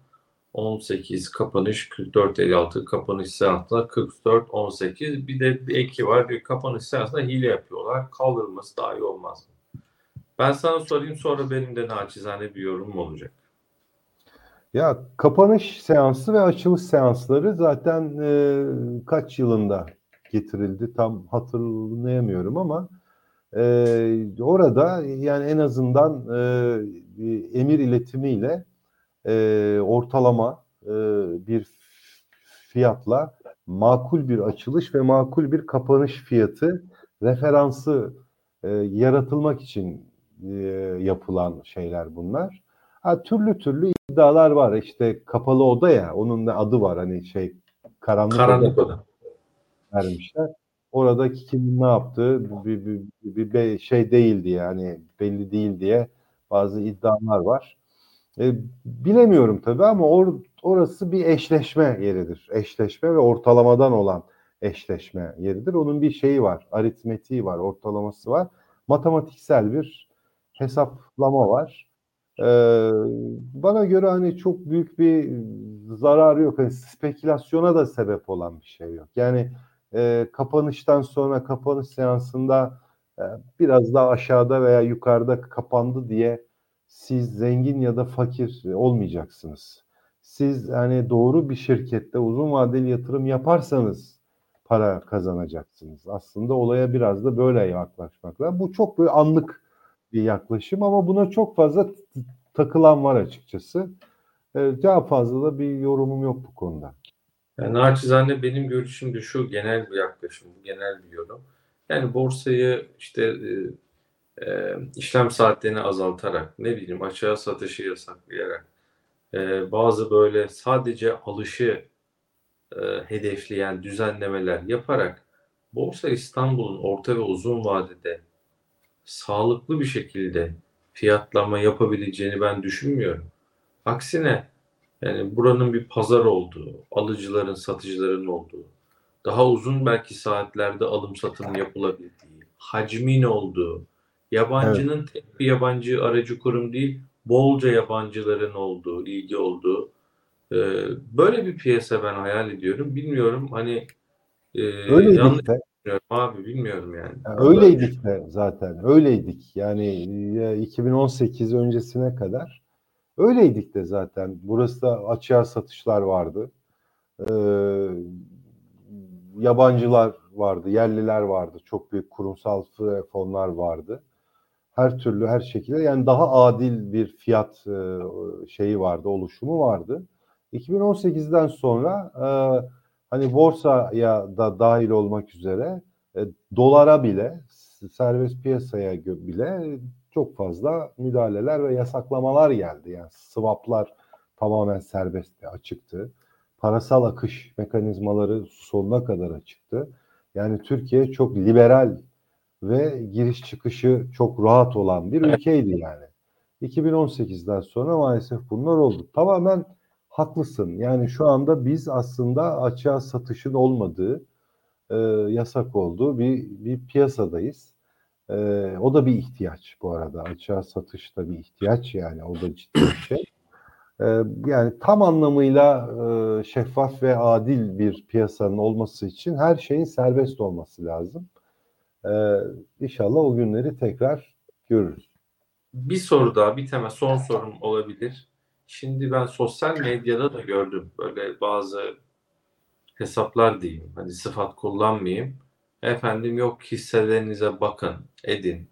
18 kapanış 44.56 kapanış seansında 44.18 bir de bir eki var bir kapanış seansında hile yapıyorlar. Kaldırılması daha iyi olmaz mı? Ben sana sorayım sonra benim de naçizane bir yorum olacak. Ya kapanış seansı ve açılış seansları zaten e, kaç yılında getirildi tam hatırlayamıyorum ama e, orada yani en azından e, emir iletimiyle e, ortalama e, bir fiyatla makul bir açılış ve makul bir kapanış fiyatı referansı e, yaratılmak için e, yapılan şeyler bunlar. Ha, türlü türlü iddialar var. İşte kapalı oda ya onun da adı var hani şey karanlık, Karanlık oda vermişler. Oradaki kimin ne yaptığı bir, bir, bir, bir şey değildi yani belli değil diye bazı iddialar var. E, bilemiyorum tabii ama or, orası bir eşleşme yeridir. Eşleşme ve ortalamadan olan eşleşme yeridir. Onun bir şeyi var, aritmetiği var, ortalaması var. Matematiksel bir hesaplama var. Ee, bana göre hani çok büyük bir zararı yok. Hani spekülasyona da sebep olan bir şey yok. Yani e, kapanıştan sonra kapanış seansında e, biraz daha aşağıda veya yukarıda kapandı diye siz zengin ya da fakir olmayacaksınız. Siz hani doğru bir şirkette uzun vadeli yatırım yaparsanız para kazanacaksınız. Aslında olaya biraz da böyle yaklaşmak lazım. Bu çok böyle anlık bir yaklaşım ama buna çok fazla takılan var açıkçası. Ee, daha fazla da bir yorumum yok bu konuda. Yani naçizane benim görüşüm de şu genel bir yaklaşım, genel bir yorum. Yani borsayı işte e, e, işlem saatlerini azaltarak, ne bileyim açığa satışı yasaklayarak, e, bazı böyle sadece alışı e, hedefleyen düzenlemeler yaparak Borsa İstanbul'un orta ve uzun vadede sağlıklı bir şekilde fiyatlama yapabileceğini ben düşünmüyorum. Aksine yani buranın bir pazar olduğu, alıcıların, satıcıların olduğu, daha uzun belki saatlerde alım satım yapılabildiği, hacmin olduğu, yabancının evet. tek bir yabancı aracı kurum değil, bolca yabancıların olduğu, ilgi olduğu böyle bir piyasa ben hayal ediyorum. Bilmiyorum hani e, Öyleydik de. Abi bilmiyorum yani. yani öyleydik de zaten. Öyleydik. Yani 2018 öncesine kadar öyleydik de zaten. Burası da açığa satışlar vardı. Ee, yabancılar vardı, yerliler vardı. Çok büyük kurumsal fonlar vardı. Her türlü her şekilde yani daha adil bir fiyat şeyi vardı, oluşumu vardı. 2018'den sonra e, hani borsaya da dahil olmak üzere e, dolara bile serbest piyasaya bile çok fazla müdahaleler ve yasaklamalar geldi. Yani swaplar tamamen serbestti, açıktı. Parasal akış mekanizmaları sonuna kadar açıktı. Yani Türkiye çok liberal ve giriş çıkışı çok rahat olan bir ülkeydi yani. 2018'den sonra maalesef bunlar oldu. Tamamen haklısın. Yani şu anda biz aslında açığa satışın olmadığı, e, yasak olduğu bir, bir piyasadayız. E, o da bir ihtiyaç bu arada. Açığa satış da bir ihtiyaç yani. O da ciddi bir şey. E, yani tam anlamıyla e, şeffaf ve adil bir piyasanın olması için her şeyin serbest olması lazım. E, inşallah o günleri tekrar görürüz. Bir soru daha, bir temel son sorum olabilir. Şimdi ben sosyal medyada da gördüm böyle bazı hesaplar diyeyim. Hani sıfat kullanmayayım. Efendim yok hisselerinize bakın, edin.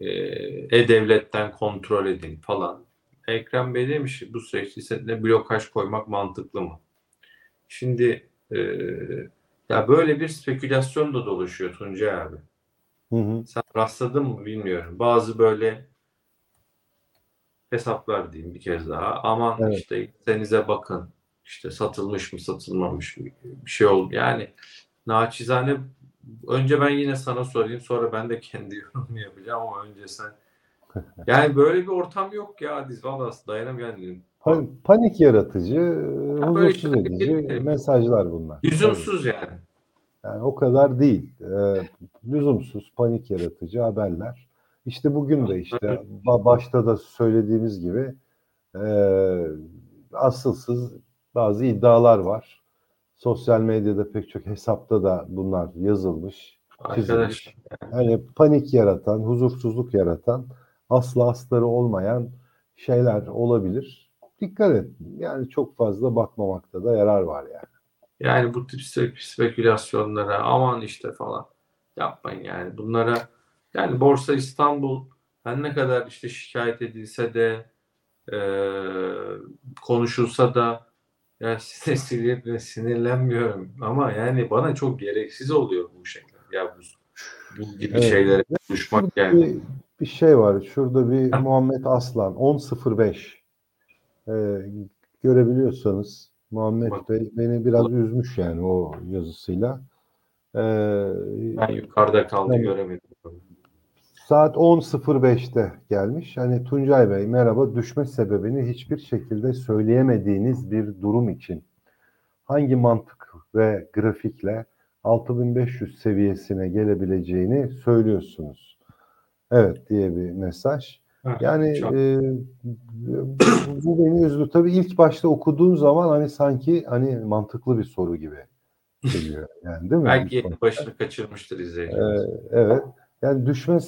E-Devlet'ten kontrol edin falan. Ekrem Bey demiş bu süreçte hisselerine blokaj koymak mantıklı mı? Şimdi e, ya böyle bir spekülasyon da dolaşıyor Tuncay abi. Hı hı. Sen rastladın mı bilmiyorum. Bazı böyle hesaplar diyeyim bir kez daha. Aman Evet. işte hissenize bakın. İşte satılmış mı satılmamış mı bir şey oldu. Yani naçizane önce ben yine sana sorayım sonra ben de kendi yorumumu yapacağım ama önce sen. Yani böyle bir ortam yok ya Adiz valla dayanamıyorum. Pa- panik yaratıcı, böyle huzursuz edici mesajlar bunlar. Lüzumsuz yani. Yani o kadar değil. Ee, lüzumsuz, panik yaratıcı haberler. İşte bugün de işte ba- başta da söylediğimiz gibi e, asılsız bazı iddialar var. Sosyal medyada pek çok hesapta da bunlar yazılmış, çizilmiş. Yani panik yaratan, huzursuzluk yaratan, aslı astarı olmayan şeyler olabilir. Dikkat et. Yani çok fazla bakmamakta da yarar var yani. Yani bu tip spe- spekülasyonlara aman işte falan yapmayın yani. Bunlara yani Borsa İstanbul her ne kadar işte şikayet edilse de e, konuşulsa da Ya size sinir, sinirlenmiyorum ama yani bana çok gereksiz oluyor bu şeyler. Ya bu, bu gibi Evet. şeylere konuşmak Şurada yani. bir, bir şey var. Şurada bir Ha. Muhammed Aslan 10.05 ee, görebiliyorsanız Muhammed Bak. Bey beni biraz üzmüş yani o yazısıyla. Ee, Ben yukarıda kaldı Yani- göremedim. Saat 10.05'te gelmiş. Hani Tuncay Bey merhaba düşme sebebini hiçbir şekilde söyleyemediğiniz bir durum için hangi mantık ve grafikle 6500 seviyesine gelebileceğini söylüyorsunuz. Evet diye bir mesaj. Yani çok- e, bu, beni üzdü. Tabii ilk başta okuduğum zaman hani sanki hani mantıklı bir soru gibi geliyor. Yani değil mi? belki başını kaçırmıştır izleyicimiz. Ee, evet. Yani düşme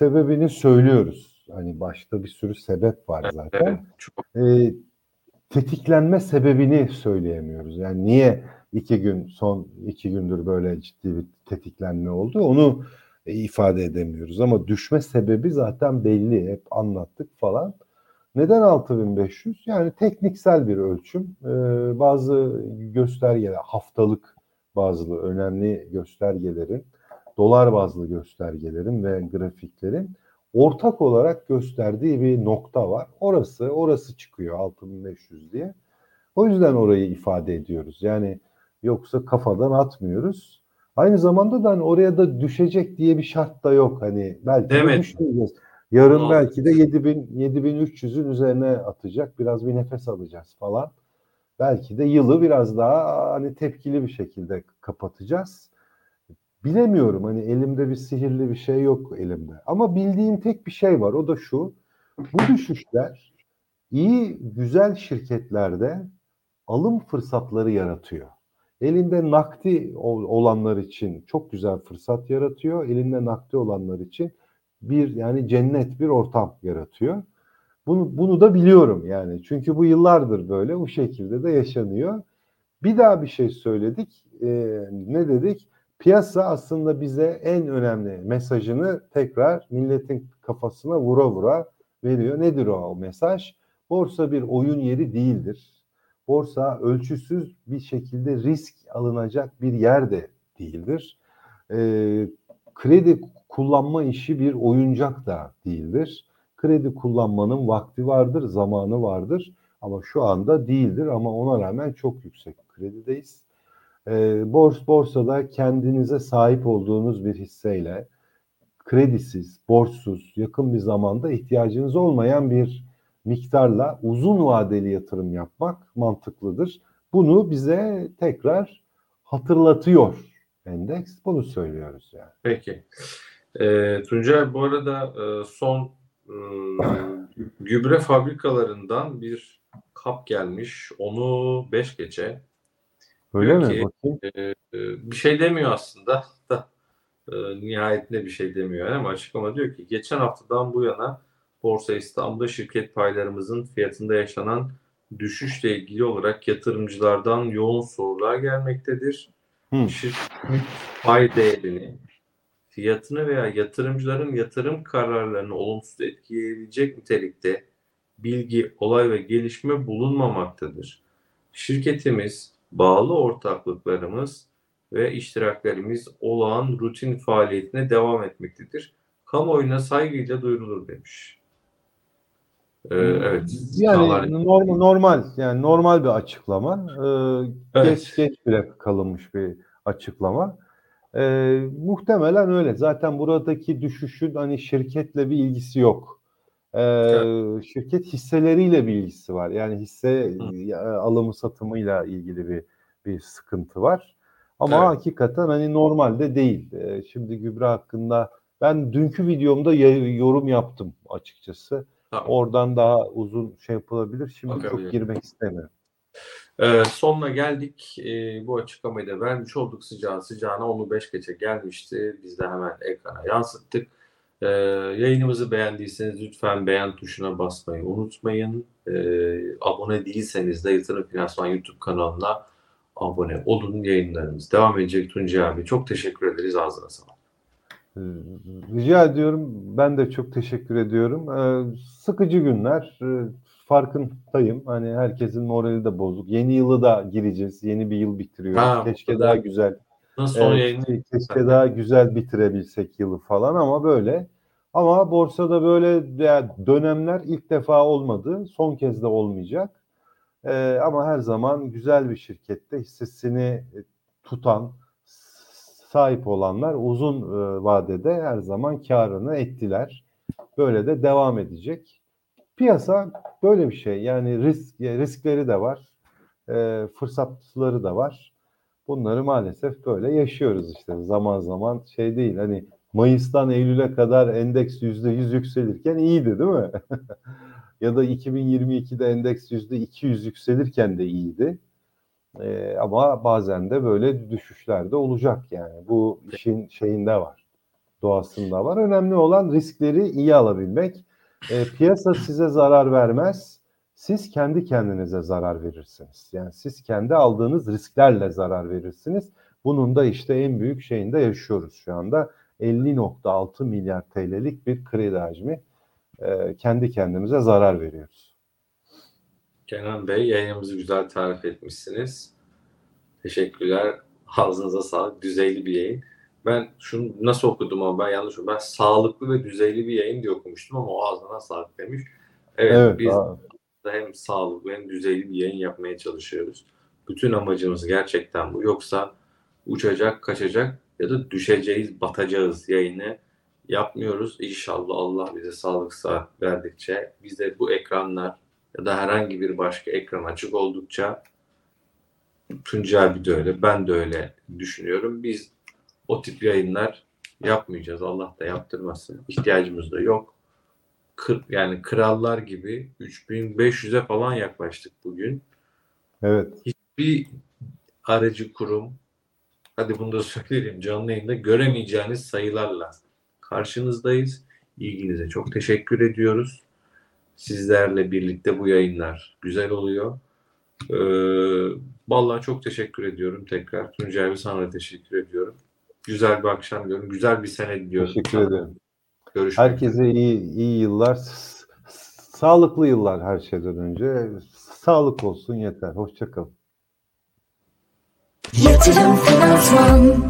sebebini söylüyoruz. Hani başta bir sürü sebep var zaten. evet, Ee, tetiklenme sebebini söyleyemiyoruz. Yani niye iki gün son iki gündür böyle ciddi bir tetiklenme oldu onu e, ifade edemiyoruz. Ama düşme sebebi zaten belli. Hep anlattık falan. Neden 6500? Yani tekniksel bir ölçüm. Ee, bazı göstergeler, haftalık bazı önemli göstergelerin, dolar bazlı göstergelerin ve grafiklerin ortak olarak gösterdiği bir nokta var. Orası, orası çıkıyor 6500 diye. O yüzden orayı ifade ediyoruz. Yani yoksa kafadan atmıyoruz. Aynı zamanda da hani oraya da düşecek diye bir şart da yok. Hani belki Demedim. düşmeyeceğiz. Yarın Bunu belki de 7000 7300'ün üzerine atacak. Biraz bir nefes alacağız falan. Belki de yılı biraz daha hani tepkili bir şekilde kapatacağız. Bilemiyorum hani elimde bir sihirli bir şey yok elimde. Ama bildiğim tek bir şey var o da şu. Bu düşüşler iyi güzel şirketlerde alım fırsatları yaratıyor. Elinde nakdi ol- olanlar için çok güzel fırsat yaratıyor. Elinde nakdi olanlar için bir yani cennet bir ortam yaratıyor. Bunu, bunu da biliyorum yani. Çünkü bu yıllardır böyle bu şekilde de yaşanıyor. Bir daha bir şey söyledik. Ee, ne dedik? Piyasa aslında bize en önemli mesajını tekrar milletin kafasına vura vura veriyor. Nedir o mesaj? Borsa bir oyun yeri değildir. Borsa ölçüsüz bir şekilde risk alınacak bir yer de değildir. Ee, kredi kullanma işi bir oyuncak da değildir. Kredi kullanmanın vakti vardır, zamanı vardır ama şu anda değildir ama ona rağmen çok yüksek kredideyiz. Ee, bors borsada kendinize sahip olduğunuz bir hisseyle kredisiz, borçsuz, yakın bir zamanda ihtiyacınız olmayan bir miktarla uzun vadeli yatırım yapmak mantıklıdır. Bunu bize tekrar hatırlatıyor endeks. Bunu söylüyoruz yani. Peki. Ee, Tuncay bu arada e, son e, gübre fabrikalarından bir kap gelmiş. Onu 5 gece. Öyle Diyor mi? ki- Bakayım. Ee, e, bir şey demiyor aslında da e, nihayetinde bir şey demiyor ama açıklama diyor ki geçen haftadan bu yana Borsa İstanbul'da şirket paylarımızın fiyatında yaşanan düşüşle ilgili olarak yatırımcılardan yoğun sorular gelmektedir. Hı. Şirketin pay değerini, fiyatını veya yatırımcıların yatırım kararlarını olumsuz etkileyebilecek nitelikte bilgi, olay ve gelişme bulunmamaktadır. Şirketimiz, bağlı ortaklıklarımız ve iştiraklerimiz olağan rutin faaliyetine devam etmektedir. Kamuoyuna saygıyla duyurulur demiş. Ee, evet. sağlar- Yani normal, normal yani normal bir açıklama. Ee, Evet. Geç geç bile kalınmış bir açıklama. Ee, muhtemelen öyle. Zaten buradaki düşüşün hani şirketle bir ilgisi yok. Ee, Şirket hisseleriyle bir ilgisi var. Yani hisse Hı. alımı satımıyla ilgili bir bir sıkıntı var. Ama Evet. hakikaten hani normalde değil. Ee, şimdi gübre hakkında ben dünkü videomda yorum yaptım açıkçası. Tamam. Oradan daha uzun şey yapılabilir. Şimdi Bakabilirim. çok girmek istemiyorum. Ee, sonuna geldik. Ee, bu açıklamayı da vermiş olduk sıcağı sıcağına. Onu 5 gece gelmişti. Biz de hemen ekrana yansıttık. Ee, yayınımızı beğendiyseniz lütfen beğen tuşuna basmayı unutmayın. Ee, abone değilseniz de Yatırım Finansman YouTube kanalına abone olun. Yayınlarımız devam edecek Tuncay abi. Çok teşekkür ederiz. Ağzına sağlık. Ee, Rica ediyorum. Ben de çok teşekkür ediyorum. Ee, Sıkıcı günler. Ee, farkındayım. Hani herkesin morali de bozuk. Yeni yılı da gireceğiz. Yeni bir yıl bitiriyoruz. Ha, Keşke daha güzel Nasıl son Evet, yayını ke- keşke daha güzel bitirebilsek yılı falan ama böyle. Ama borsada böyle dönemler ilk defa olmadı. Son kez de olmayacak. Ee, ama her zaman güzel bir şirkette hissesini e, tutan, sahip olanlar uzun e, vadede her zaman karını ettiler. Böyle de devam edecek. Piyasa böyle bir şey. Yani risk riskleri de var. e, fırsatları da var. Bunları maalesef böyle yaşıyoruz işte zaman zaman şey değil hani Mayıs'tan Eylül'e kadar endeks yüzde yüz yükselirken iyiydi değil mi? ya da 2022'de endeks yüzde 200 yükselirken de iyiydi. Ee, ama bazen de böyle düşüşler de olacak yani. Bu işin şeyinde var. Doğasında var. Önemli olan riskleri iyi alabilmek. Ee, piyasa size zarar vermez. Siz kendi kendinize zarar verirsiniz. Yani siz kendi aldığınız risklerle zarar verirsiniz. Bunun da işte en büyük şeyinde yaşıyoruz şu anda. 50.6 milyar TL'lik bir kredi hacmi. Ee, kendi kendimize zarar veriyoruz. Kenan Bey yayınımızı güzel tarif etmişsiniz. Teşekkürler. Ağzınıza sağlık. Düzeyli bir yayın. Ben şunu nasıl okudum ama ben yanlış okudum. Ben sağlıklı ve düzeyli bir yayın diye okumuştum ama o ağzına sağlık demiş. Evet, Evet, biz da hem sağlıklı hem düzeyli bir yayın yapmaya çalışıyoruz. Bütün amacımız gerçekten bu. Yoksa uçacak, kaçacak ya da düşeceğiz, batacağız yayını yapmıyoruz. İnşallah Allah bize sağlık sıhhat verdikçe bize bu ekranlar ya da herhangi bir başka ekran açık oldukça Tuncay abi de öyle, ben de öyle düşünüyorum. Biz o tip yayınlar yapmayacağız. Allah da yaptırmasın. İhtiyacımız da yok. Kır, yani krallar gibi 3500'e falan yaklaştık bugün. evet. Bir aracı kurum, hadi bunu da söyleyeyim canlı yayında göremeyeceğiniz sayılarla karşınızdayız. İlginize çok teşekkür ediyoruz. Sizlerle birlikte bu yayınlar güzel oluyor. Ee, vallahi çok teşekkür ediyorum tekrar. Tuncay abi sana teşekkür ediyorum. Güzel bir akşam diyorum. Güzel bir sene diliyorum. Teşekkür ederim. Görüşmek üzere. Herkese iyi iyi yıllar, sağlıklı yıllar her şeyden önce. Sağlık olsun yeter. Hoşça kalın. Yatırım Finansman